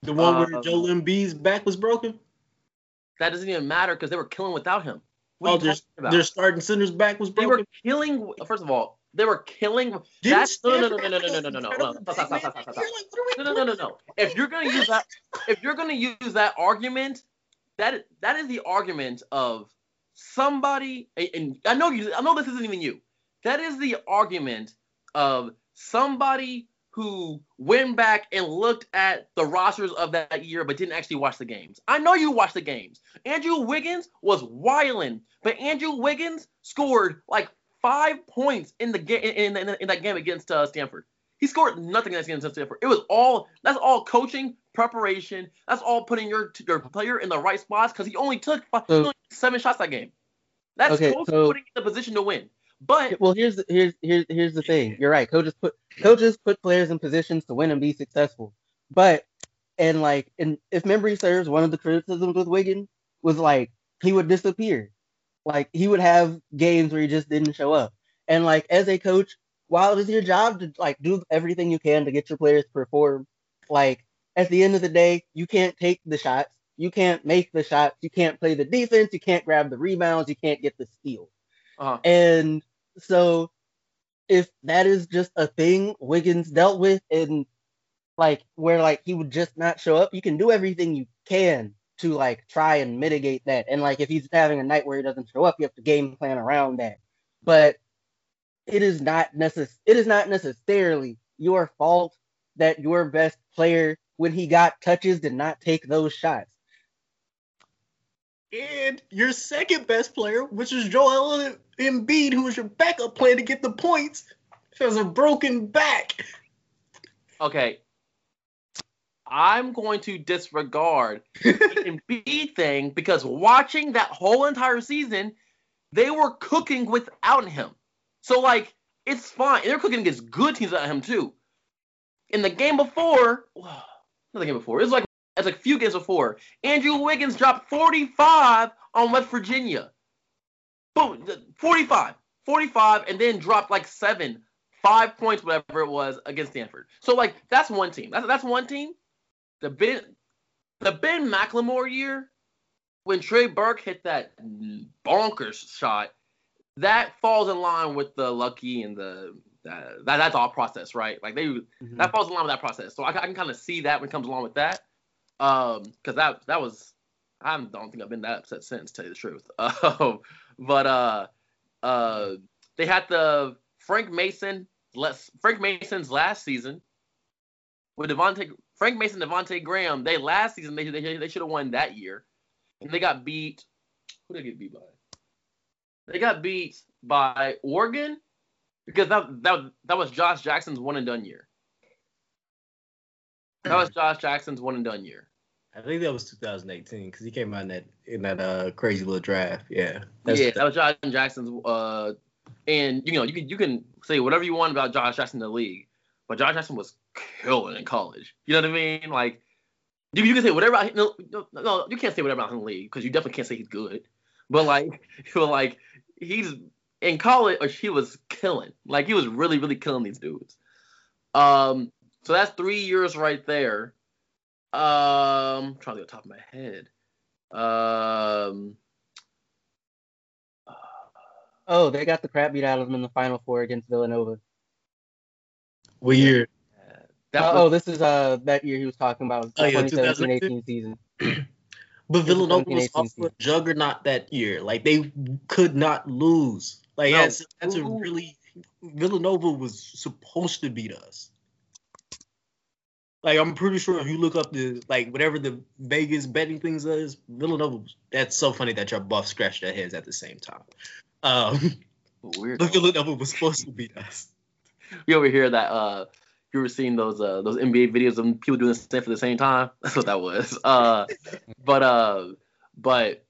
The one where Um, Joel Embiid's back was broken. That doesn't even matter because they were killing without him. What Oh, their, their starting center's back was broken. They were killing. First of all, they were killing. That's no, no, no, no, no, no, no, no, no, no. Stop, stop, big stop, man stop, that stop, year? Like, three- No, no, no, no, no. If you're gonna use that, if you're gonna use that argument, that that is the argument of somebody. and- And I know you. I know this isn't even you. That is the argument of somebody who went back and looked at the rosters of that year but didn't actually watch the games. I know you watched the games. Andrew Wiggins was wilding, but Andrew Wiggins scored like five points in the game in, in, in that game against uh, Stanford. He scored nothing in that game against Stanford. It was all that's all coaching, preparation. That's all putting your your player in the right spots because he only took five, So- seven shots that game. That's Okay, coach so- putting in the position to win. But Well, here's the, here's here's here's the thing. You're right. Coaches put coaches put players in positions to win and be successful. But and like and if memory serves, one of the criticisms with Wiggins was like he would disappear. Like he would have games where he just didn't show up. And like as a coach, while it is your job to like do everything you can to get your players to perform, like at the end of the day, you can't take the shots, you can't make the shots, you can't play the defense, you can't grab the rebounds, you can't get the steal. Uh, And so if that is just a thing Wiggins dealt with and like where like he would just not show up, you can do everything you can to like try and mitigate that. And like if he's having a night where he doesn't show up, you have to game plan around that. But it is not necess- it is not necessarily your fault that your best player when he got touches did not take those shots. And your second best player, which is Joel Embiid, who was your backup player to get the points, has a broken back. okay. I'm going to disregard the Embiid thing because watching that whole entire season, they were cooking without him. So like it's fine. They're cooking against good teams without him too. In the game before, not the game before. It was like like a few games before. Andrew Wiggins dropped 45 on West Virginia. Boom, 45, 45, and then dropped like seven, five points, whatever it was, against Stanford. So like that's one team. That's that's one team. The Ben, the Ben McLemore year, when Trey Burke hit that bonkers shot, that falls in line with the lucky and the that, that that's all process, right? Like they mm-hmm. that falls in line with that process. So I, I can kind of see that when it comes along with that. Um, because that that was I don't think I've been that upset since, to tell you the truth. Um, but uh, uh, they had the Frank Mason less Frank Mason's last season with Devontae Frank Mason, Devontae Graham. They last season they they, they should have won that year, and they got beat. Who did they get beat by? They got beat by Oregon because that that that was Josh Jackson's one and done year. That was Josh Jackson's one and done year. I think that was 2018 because he came out in that in that uh crazy little draft. Yeah. Yeah, that was Josh Jackson's. Uh, and you know, you can you can say whatever you want about Josh Jackson in the league, but Josh Jackson was killing in college. You know what I mean? Like, you, you can say whatever. about- No, no, no, you can't say whatever about him in the league because you definitely can't say he's good. But like, but like, he's in college. He was killing. Like, he was really, really killing these dudes. Um, so that's three years right there. Um, I'm trying to get the top of my head. Um. Oh, they got the crap beat out of them in the final four against Villanova. What year? That Uh, was, oh, this is uh that year he was talking about Oh, yeah, 2017-18 season. But Villanova was 17, also a juggernaut that year. Like they could not lose. Like No. that's that's a really Villanova was supposed to beat us. Like I'm pretty sure if you look up the like whatever the Vegas betting things is, Villanova. That's so funny that your buff scratched their heads at the same time. Um, weird. but Villanova was supposed to beat us. You over here that uh you were seeing those uh those NBA videos of people doing the same for the same time. That's what that was. Uh, but uh, but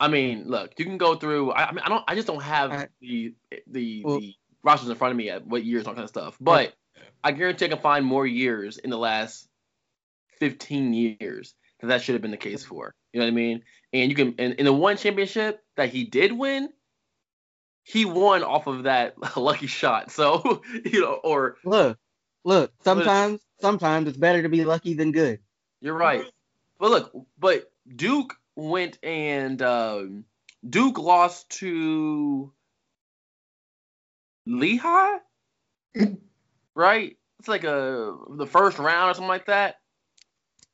I mean, look, you can go through. I, I mean, I don't. I just don't have Alright. the the Well- the rosters in front of me at what years all kind of stuff. But I guarantee I can find more years in the last fifteen years that that should have been the case for. You know what I mean? And you can in, in the one championship that he did win, he won off of that lucky shot. So you know, or Look, look. Sometimes, sometimes it's better to be lucky than good. You're right. But look, but Duke went and um, Duke lost to Lehigh, right? It's like a the first round or something like that.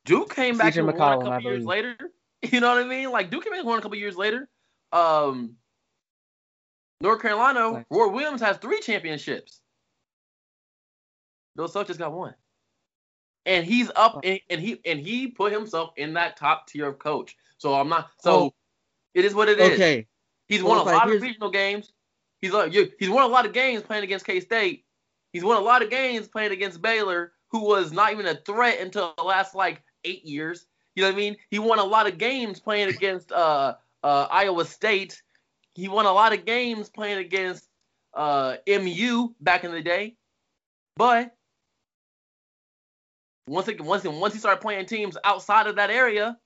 Duke came back and won a couple I years believe. later. You know what I mean? Like Duke came back and won a couple years later. Um, North Carolina. Roy Williams has three championships. Bill Self just got one. And he's up and, and he and he put himself in that top tier of coach. So I'm not so Oh. it is what it is. Okay, He's Well, won a like, lot of regional games. He's like you- he's won a lot of games playing against K State. He's won a lot of games playing against Baylor, who was not even a threat until the last like eight years. You know what I mean? He won a lot of games playing against uh, uh, Iowa State. He won a lot of games playing against uh, MU back in the day. But once it, once once he started playing teams outside of that area,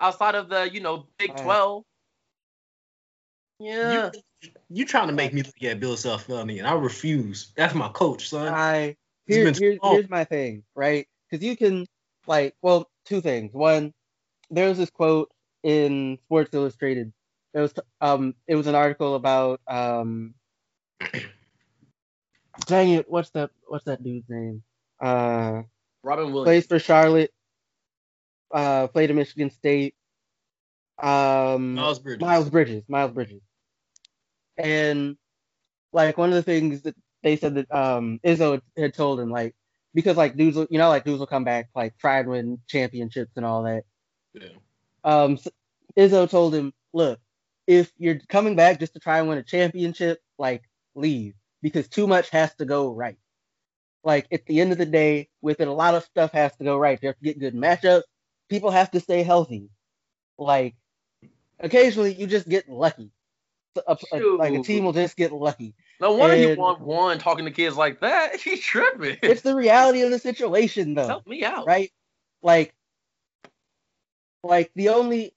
outside of the you know Big. Twelve, yeah. You, you trying to make me look at Bill Self funny, and I refuse. That's my coach, son. I He's here, here, here's my thing, right? Because you can like, well, two things. One, there was this quote in Sports Illustrated. It was um, it was an article about um, dang it, what's that? What's that dude's name? Uh, Robin Williams. plays for Charlotte. Uh, played at Michigan State. Um, Miles Bridges. Miles Bridges, Miles Bridges. And like one of the things that they said that um Izzo had- told him, like because like dudes, will, you know, like dudes will come back, like try and win championships and all that. Yeah. Um, s Izzo told him, look, if you're coming back just to try and win a championship, like leave because too much has to go right. Like at the end of the day, with it, a lot of stuff has to go right. You have to get good matchups. People have to stay healthy. Like occasionally, you just get lucky. So, a- a- like a team will just get lucky. No wonder he And- won one talking to kids like that. He's tripping. It's the reality of the situation, though. Help me out. right? Like, like the only,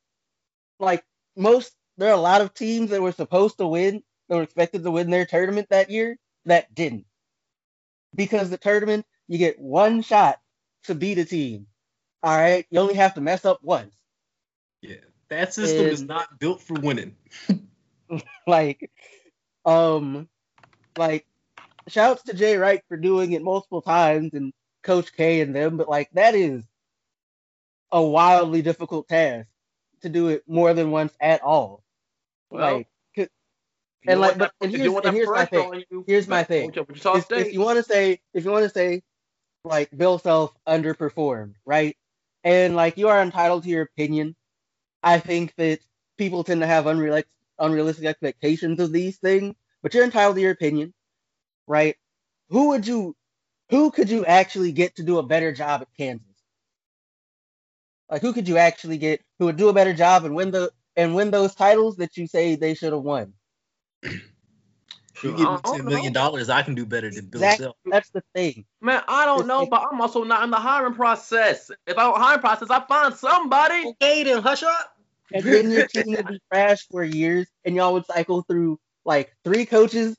like most, there are a lot of teams that were supposed to win, that were expected to win their tournament that year, that didn't. Because the tournament, you get one shot to beat a team. All right, you only have to mess up once. Yeah. That system is not built for winning. Like, um, like, shouts to Jay Wright for doing it multiple times and Coach K and them, but like that is a wildly difficult task to do it more than once at all. Well, like, 'cause- If you and like, but- and here's- and here's my thing. you, Here's my thing. if, if you want to say, if you want to say, like Bill Self underperformed, right? And like you are entitled to your opinion. I think that people tend to have unrealistic, unrealistic expectations of these things, but you're entitled to your opinion, right? Who would you, who could you actually get to do a better job at Kansas? Like who could you actually get who would do a better job and win the and win those titles that you say they should have won? If you I give me ten million dollars, I can do better than Bill Exactly. Self. That's the thing. Man, I don't It's know, but I'm also not in the hiring process. If I don't hire process, I find somebody. Okay, then hush up. And then your team would be trash for years, and y'all would cycle through like three coaches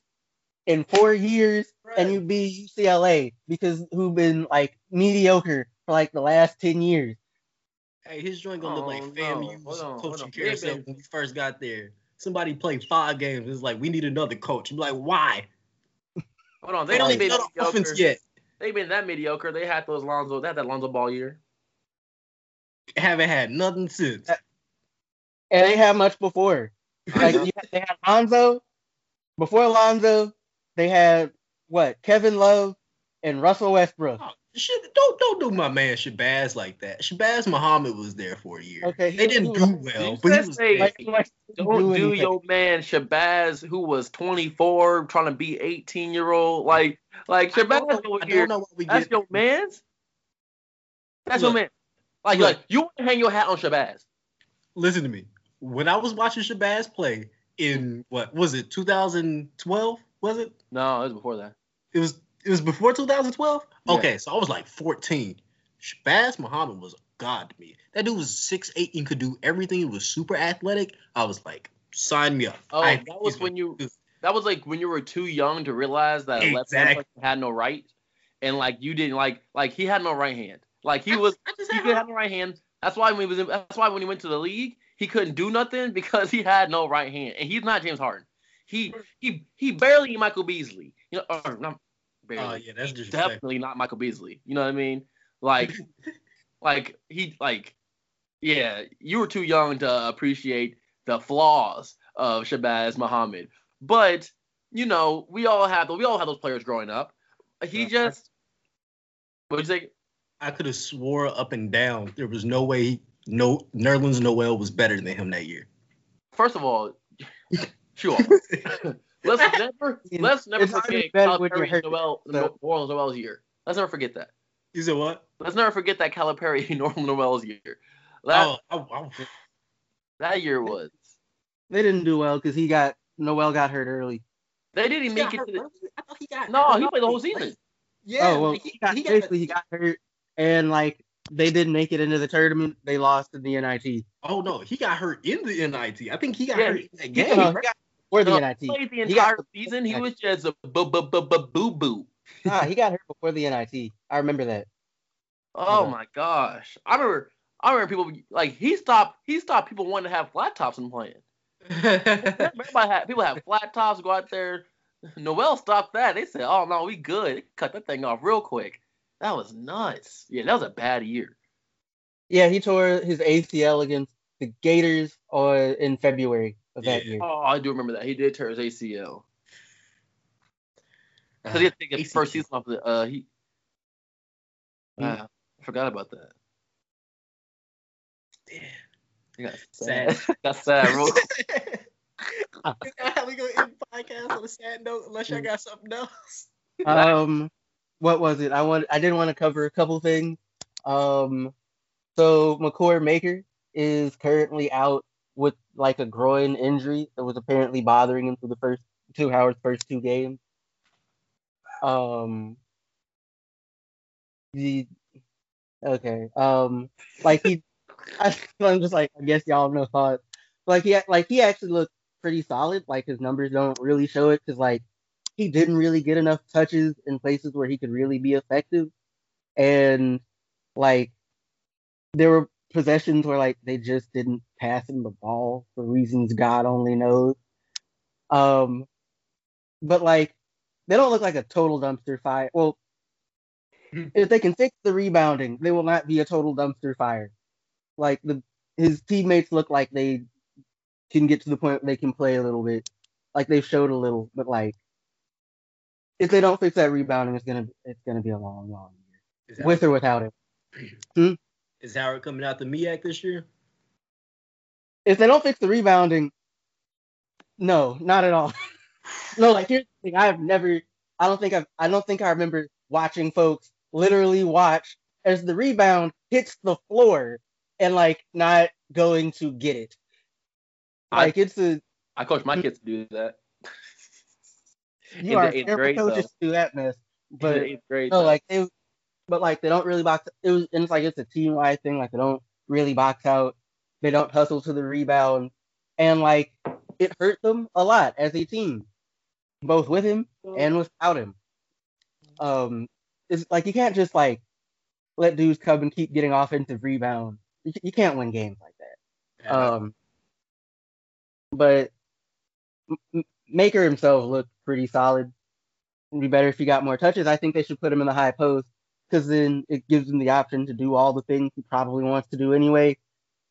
in four years, and you'd be UCLA because who've been like mediocre for like the last ten years. Hey, his joint gonna look Oh, like no. FAMU's Hold on, hold coaching carousel They've when we first got there. Somebody played five games. It's like we need another coach. I'm like, why? Hold on, They they don't even been know offense yet. They've been that mediocre. They had those Lonzo. They had that Lonzo Ball year. Haven't had nothing since. And they had much before. Like you had, they had Lonzo. Before Lonzo, they had what? Kevin Love and Russell Westbrook. Oh, shit, don't don't do my man Shabazz like that. Shabazz Muhammad was there for a year. Okay, they didn't do was- well, but he was they- Like, like, Don't do anything. your man Shabazz, who was 24, trying to be 18 year old. Like, like I don't Shabazz know- over I here. don't know why we That's get. your man's. That's Look. your man. Like, Look. like you want to hang your hat on Shabazz. Listen to me. When I was watching Shabazz play in what was it? 2012? Was it? No, it was before that. It was. It was before 2012. Yeah. Okay, so I was like 14. Shabazz Muhammad was a god to me. That dude was six eight and could do everything. He was super athletic. I was like, sign me up. Oh, I- that was when you. That was like when you were too young to realize that a left hand had no right, and like you didn't like like he had no right hand. Like he was I he didn't have no right hand. That's why when he was in, that's why when he went to the league he couldn't do nothing because he had no right hand, and he's not James Harden. He he he barely Michael Beasley. You know, or not barely. Oh yeah, that's just definitely not Michael Beasley. You know what I mean? Like, like he like, yeah, you were too young to appreciate the flaws of Shabazz Muhammad. But you know, we all have we all have those players growing up. He Yeah. just what'd you say? I could have swore up and down there was no way no Nerlens Noel was better than him that year. First of all, sure. Let's never let's never it's hard to forget be Calipari when you're hurt, Noel so- Nerlens Noel's year. Let's never forget that. You said what? Let's never forget that Calipari Nerlens Noel's year. That Oh, I, I, that year was. They didn't do well because he got Noel got hurt early. They didn't he make it hurt to the. I thought he got No, hurt. he played the whole season. Yeah, oh well, like, he, got, basically he got hurt, and like they didn't make it into the tournament. They lost in the NIT. Oh no, he got hurt in the NIT. I think he got Yeah, hurt in that game. No, he got before the No, NIT. he played the He got- entire season. He was just a boo boo boo boo boo boo. Nah, he got hurt before the NIT. I remember that. Oh Yeah. my gosh! I remember. I remember people like he stopped. He stopped people wanting to have flat tops and playing. Everybody had people have flat tops go out there. Noel stopped that. They said, "Oh no, we good." Cut that thing off real quick. That was nuts. Yeah, that was a bad year. Yeah, he tore his ACL against the Gators or in February of that year. Oh, I do remember that. He did tear his ACL because he had to take his first season off. The uh, he. Wow, I forgot about that. Damn. He got Sad. sad. got sad. Real. Is that how we gonna end the podcast on a sad note? Unless y'all got something else. Um, what was it? I want. I did want to cover a couple things. Um, so Makur Maker is currently out with like a groin injury that was apparently bothering him for the first two Howard's first two games. Um, the okay. Um, like he, I, I'm just like I guess y'all know no thoughts. Like he like he actually looked pretty solid. Like his numbers don't really show it because like he didn't really get enough touches in places where he could really be effective. And like there were possessions where like they just didn't pass him the ball for reasons God only knows. Um but like they don't look like a total dumpster fire. Well, if they can fix the rebounding, they will not be a total dumpster fire. Like the his teammates look like they can get to the point where they can play a little bit. Like they've showed a little, but like if they don't fix that rebounding, it's gonna it's gonna be a long, long year. With or without it. Hmm? is Howard coming out the MEAC this year? If they don't fix the rebounding, no, not at all. no, like here's the thing. I've never I don't think I've I don't think I remember watching folks literally watch as the rebound hits the floor and like not going to get it. I- Like it's a I coach my kids to do that. You in are the eighth careful grade, coaches to do that mess, but the eighth grade. no, though. like they, but like they don't really box. It was and it's like it's a team wide thing. Like they don't really box out. They don't hustle to the rebound, and like it hurt them a lot as a team, both with him and without him. Um, it's like you can't just like let dudes come and keep getting offensive rebounds. You, you can't win games like that. Um, but M- M- Maker himself looked pretty solid. It'd be better if he got more touches. I think they should put him in the high post because then it gives him the option to do all the things he probably wants to do anyway.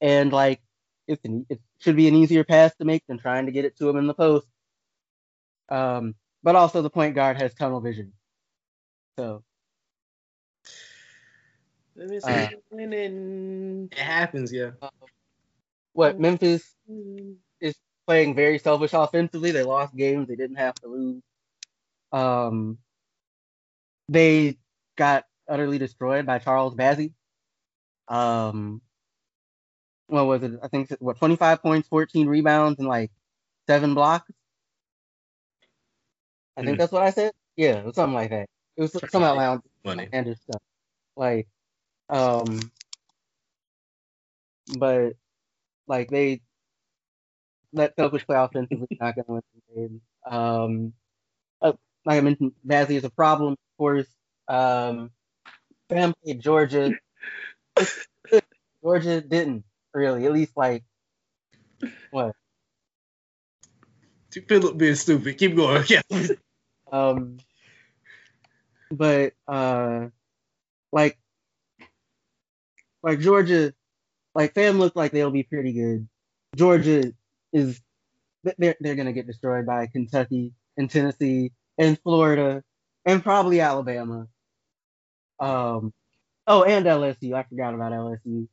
And like, it's an, it should be an easier pass to make than trying to get it to him in the post. Um, but also the point guard has tunnel vision. So Let me see. uh, it happens, yeah. what Memphis is playing very selfish offensively. They lost games they didn't have to lose. Um, they got utterly destroyed by Charles Bassey. Um, what was it? I think what 25 points, 14 rebounds, and like seven blocks. I think Hmm. that's what I said. Yeah, it was something like that. It was some outland Funny. and stuff. Like, um, but like they let selfish play offensively, not gonna win some games. Um, uh, like I mentioned, Bassey is a problem, of course. Um, Bam played Georgia. Georgia didn't really, at least like what? Philip being stupid. Keep going. Yeah. Um, but uh, like, like Georgia, like Fam looked like they'll be pretty good. Georgia is they're they're gonna get destroyed by Kentucky and Tennessee and Florida and probably Alabama. Um, oh, and LSU. I forgot about LSU.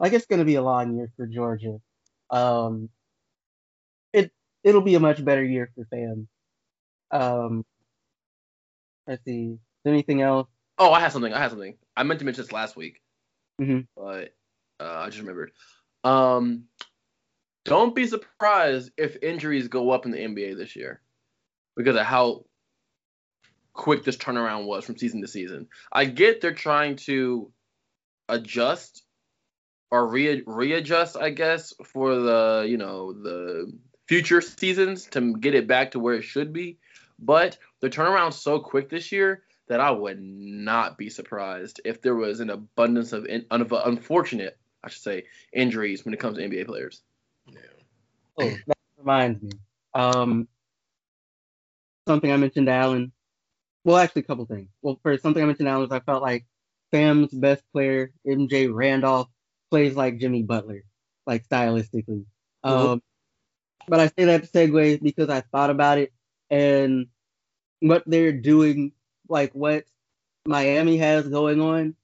Like it's gonna be a long year for Georgia. Um, it it'll be a much better year for Fam. Um, let's see. Is there anything else? Oh, I had something. I had something. I meant to mention this last week, Mhm. but uh, I just remembered. Um, don't be surprised if injuries go up in the NBA this year because of how quick this turnaround was from season to season. I get they're trying to adjust or re- readjust, I guess, for the you know the future seasons to get it back to where it should be. But the turnaround's so quick this year that I would not be surprised if there was an abundance of in, of unfortunate, I should say, injuries when it comes to NBA players. Oh, that reminds me. Um, something I mentioned to Alan. Well, actually, a couple things. Well, first, something I mentioned to Alan was I felt like Fam's best player, MJ Randolph, plays like Jimmy Butler, like stylistically. Um, but I say that to segue because I thought about it and what they're doing, like what Miami has going on,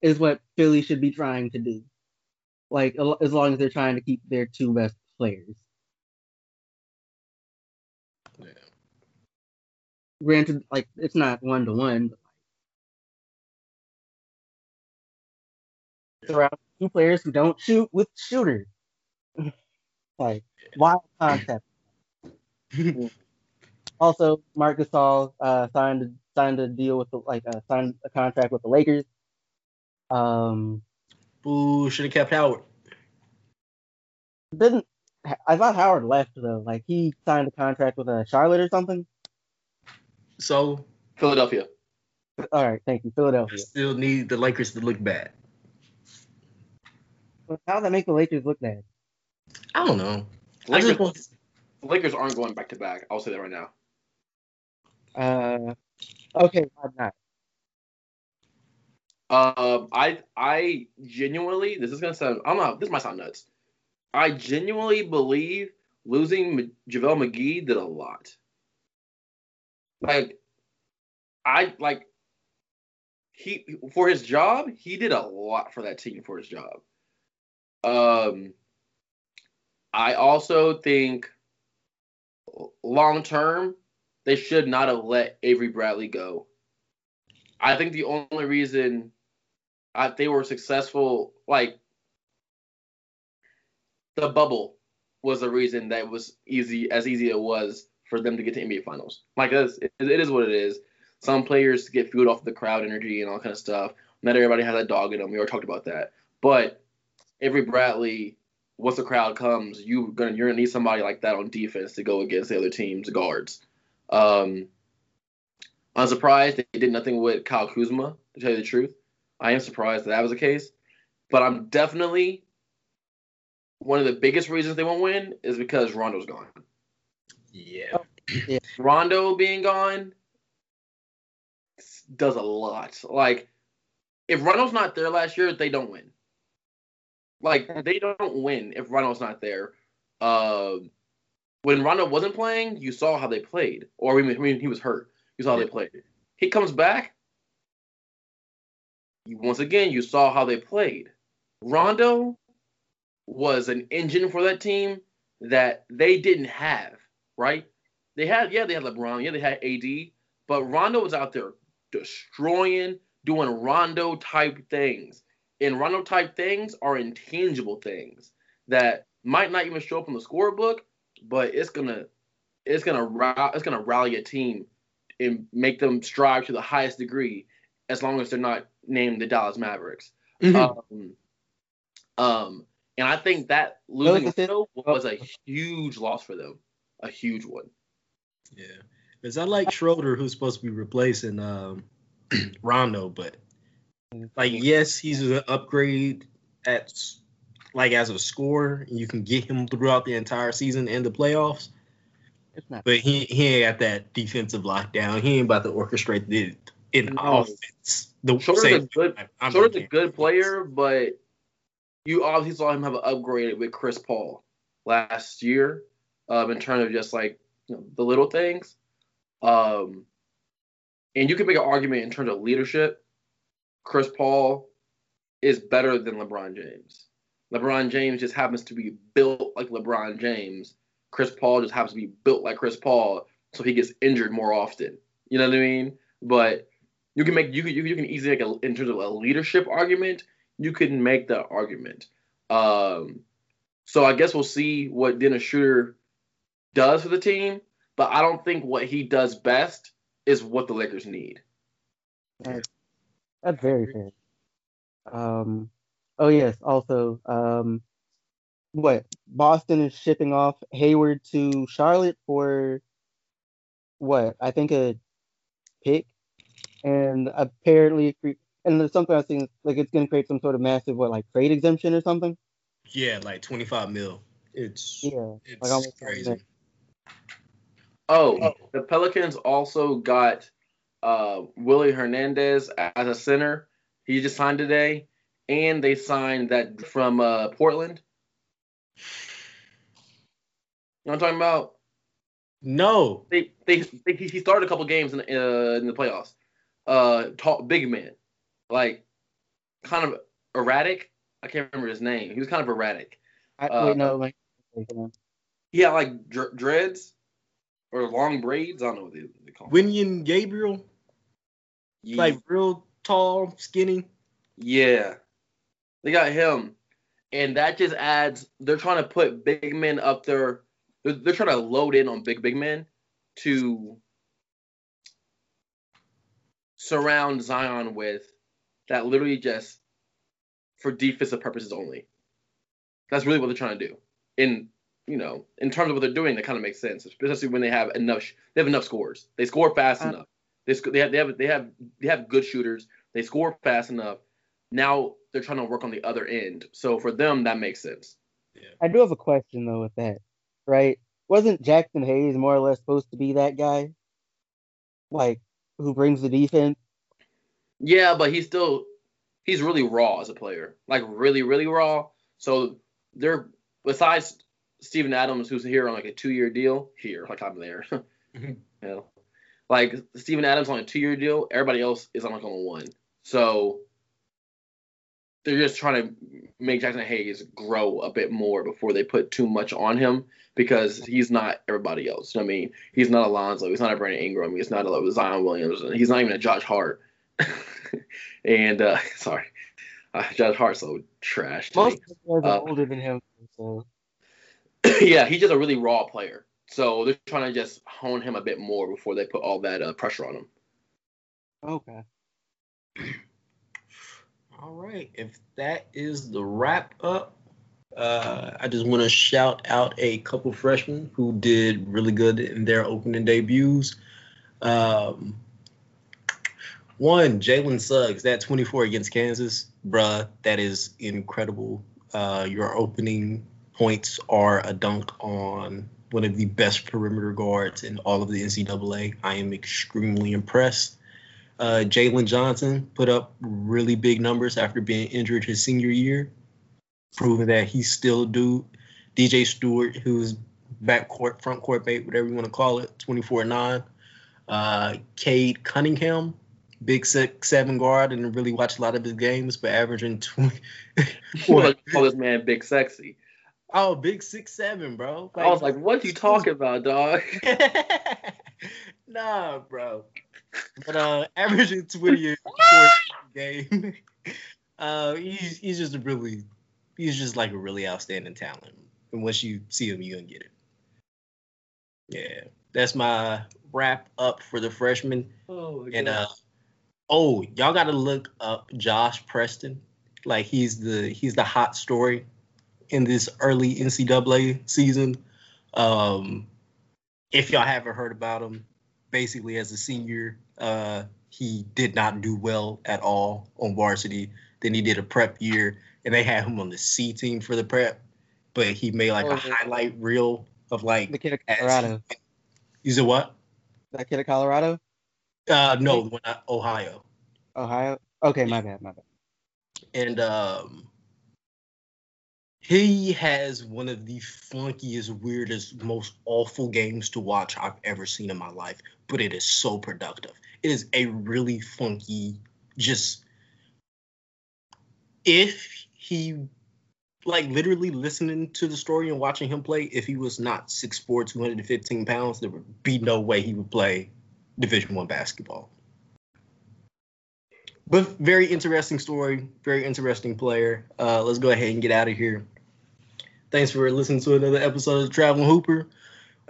is what Philly should be trying to do. Like as long as they're trying to keep their two best players. Yeah. Granted, like it's not one to one, but like around two players who don't shoot with shooters. like wild concept. Also, Marc Gasol uh, signed a, signed a deal with the like uh, signed a contract with the Lakers. Um, Boo, should have kept Howard. didn't I thought Howard left though? Like he signed a contract with uh, Charlotte or something. So Philadelphia. All right, thank you, Philadelphia. still need the Lakers to look bad. How does that make the Lakers look bad? I don't know. I Lakers, just want Lakers aren't going back to back. I'll say that right now. Uh, okay, I'm not? Um, I I genuinely this is gonna sound I don't know this might sound nuts. I genuinely believe losing JaVale McGee did a lot. Like, I like he for his job he did a lot for that team for his job. Um, I also think long term they should not have let Avery Bradley go. I think the only reason I, they were successful, like the bubble was the reason that was easy as easy it was for them to get to NBA Finals. Like it is, it is what it is. Some players get fueled off the crowd energy and all kind of stuff. Not everybody has a dog in them. We already talked about that. But Avery Bradley, once the crowd comes, you gonna you're gonna need somebody like that on defense to go against the other team's guards. Um, I'm surprised they did nothing with Kyle Kuzma. To tell you the truth, I am surprised that that was the case. But I'm definitely one of the biggest reasons they won't win is because Rondo's gone. Yeah. Rondo being gone does a lot. Like, if Rondo's not there last year, they don't win. Like, they don't win if Rondo's not there. Uh, when Rondo wasn't playing, you saw how they played. Or I mean, he was hurt. You saw how they played. He comes back. Once again, you saw how they played. Rondo was an engine for that team that they didn't have, right? They had, yeah, they had LeBron, yeah, they had AD, but Rondo was out there destroying, doing Rondo type things. And Rondo type things are intangible things that might not even show up on the scorebook, but it's gonna it's gonna it's gonna rally a team and make them strive to the highest degree as long as they're not named the Dallas Mavericks. Mm-hmm. Um, um, and I think that losing Rondo was a huge loss for them, a huge one. Yeah, because I like Schroeder, who's supposed to be replacing um, Rondo, but like, yes, he's an upgrade at like as a scorer. You can get him throughout the entire season and the playoffs. But he he ain't got that defensive lockdown. He ain't about to orchestrate the in no. offense. The Schroeder's a good, Schroeder's a good player, but you obviously saw him have an upgrade with Chris Paul last year, um, in terms of just like you know, the little things. Um, and you can make an argument in terms of leadership. Chris Paul is better than LeBron James. LeBron James just happens to be built like LeBron James. Chris Paul just happens to be built like Chris Paul, so he gets injured more often. You know what I mean? But you can make you you can easily make a in terms of a leadership argument. You can make that argument. Um, so I guess we'll see what Dennis Schroeder does for the team, but I don't think what he does best is what the Lakers need. That's, that's very fair. Um, oh yes, also, um, what Boston is shipping off Hayward to Charlotte for what I think a pick, and apparently, and there's something I've seen like it's going to create some sort of massive what like trade exemption or something. Yeah, like 25 mil. It's yeah, it's like crazy. Oh, the Pelicans also got uh, Willie Hernandez as a center. He just signed today, and they signed that from uh, Portland. You know what I'm talking about? No. They they, they he started a couple games in uh, in the playoffs. Uh, tall, big man, like kind of erratic. I can't remember his name. He was kind of erratic. I, uh, wait, no, like he had like dr- dreads or long braids. I don't know what they, they call. Wenyen Gabriel. Yeah. Like real tall, skinny. Yeah, they got him, and that just adds. They're trying to put big men up there. They're, they're trying to load in on big big men to surround Zion with that literally just for defensive purposes only. That's really what they're trying to do. In you know, in terms of what they're doing, that kind of makes sense, especially when they have enough. They have enough scores. They score fast uh, enough. They, they have they have they have they have good shooters. They score fast enough. Now they're trying to work on the other end. So for them, that makes sense. Yeah. I do have a question though with that, right? Wasn't Jaxson Hayes more or less supposed to be that guy, like who brings the defense? Yeah, but he's still he's really raw as a player, like really really raw. So they're besides Steven Adams, who's here on like a two-year deal, here, like I'm there. mm-hmm. You know, like Steven Adams on a two-year deal. Everybody else is on like on a one. So they're just trying to make Jaxson Hayes grow a bit more before they put too much on him because he's not everybody else. You know what I mean? He's not Alonzo. He's not a Brandon Ingram. He's not a Zion Williams. He's not even a Josh Hart. and uh, sorry, uh, Josh Hart's so trash. Most players are uh, older than him, so yeah, he's just a really raw player. So they're trying to just hone him a bit more before they put all that uh, pressure on him. Okay. All right. If that is the wrap up, uh, I just want to shout out a couple freshmen who did really good in their opening debuts. Um, one, Jalen Suggs, that 24 against Kansas, bruh, that is incredible. Uh, your opening points are a dunk on one of the best perimeter guards in all of the NCAA. I am extremely impressed. Uh, Jalen Johnson put up really big numbers after being injured his senior year, proving that he's still dude. DJ Steward, who's back court, front court bait, whatever you want to call it, 24 9. Uh, Cade Cunningham, big six, seven guard, and really watch a lot of his games, but averaging 20. What call this man Big Sexy? oh, big six, seven, bro. I was like, what you talking about, dog? nah, bro. But uh, averaging 20 and a game. Uh, he's he's just a really he's just like a really outstanding talent. And once you see him, you're gonna get it. Yeah, that's my wrap up for the freshman. Oh, And uh, oh, y'all gotta look up Josh Preston. Like he's the he's the hot story in this early NCAA season. Um, if y'all haven't heard about him, basically as a senior, uh, he did not do well at all on varsity. Then he did a prep year, and they had him on the C team for the prep. But he made like Oh, a yeah. highlight reel of like. The kid of Colorado. You said what? That kid of Colorado? Uh, no, one at Ohio. Ohio? Okay, my bad, my bad. and um he has one of the funkiest, weirdest, most awful games to watch I've ever seen in my life, but it is so productive. It is a really funky, just if he like literally listening to the story and watching him play, if he was not 6'4, 215 pounds, there would be no way he would play Division One basketball. But very interesting story, very interesting player. Uh, let's go ahead and get out of here. Thanks for listening to another episode of Traveling Hooper.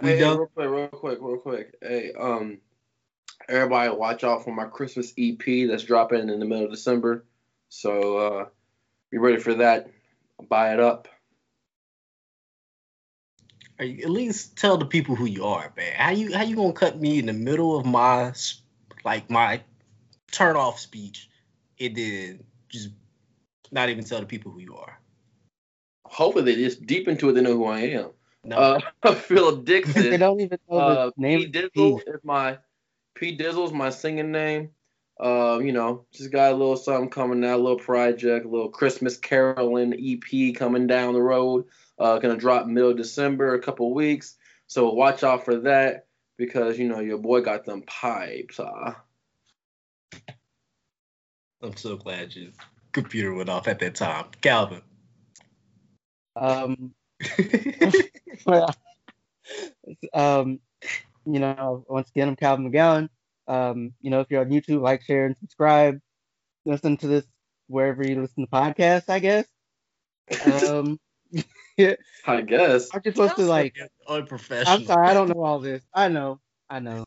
We hey, done. real quick, real quick, real quick. Hey, um, everybody, watch out for my Christmas EP that's dropping in the middle of December. So uh, be ready for that. Buy it up. Are you- At least tell the people who you are, man. How you how you gonna cut me in the middle of my like my turn off speech and then just not even tell the people who you are? Hopefully, they just deep into it. They know who I am. No, Uh, Philip they don't even know Uh, the name P Dizzle is my P Dizzle's my singing name. Uh, you know, just got a little something coming out, a little project, a little Christmas caroling EP coming down the road. Uh, gonna drop middle of December, a couple weeks. So watch out for that because you know your boy got them pipes. Uh. I'm so glad your computer went off at that time, Calvin. Um, well, um, you know, once again, I'm Calvin McGowan. Um, you know, if you're on YouTube, like, share, and subscribe. Listen to this wherever you listen to podcasts, I guess. Um, I guess. aren't you supposed to like? unprofessional. I'm sorry, I don't know all this. I know, I know.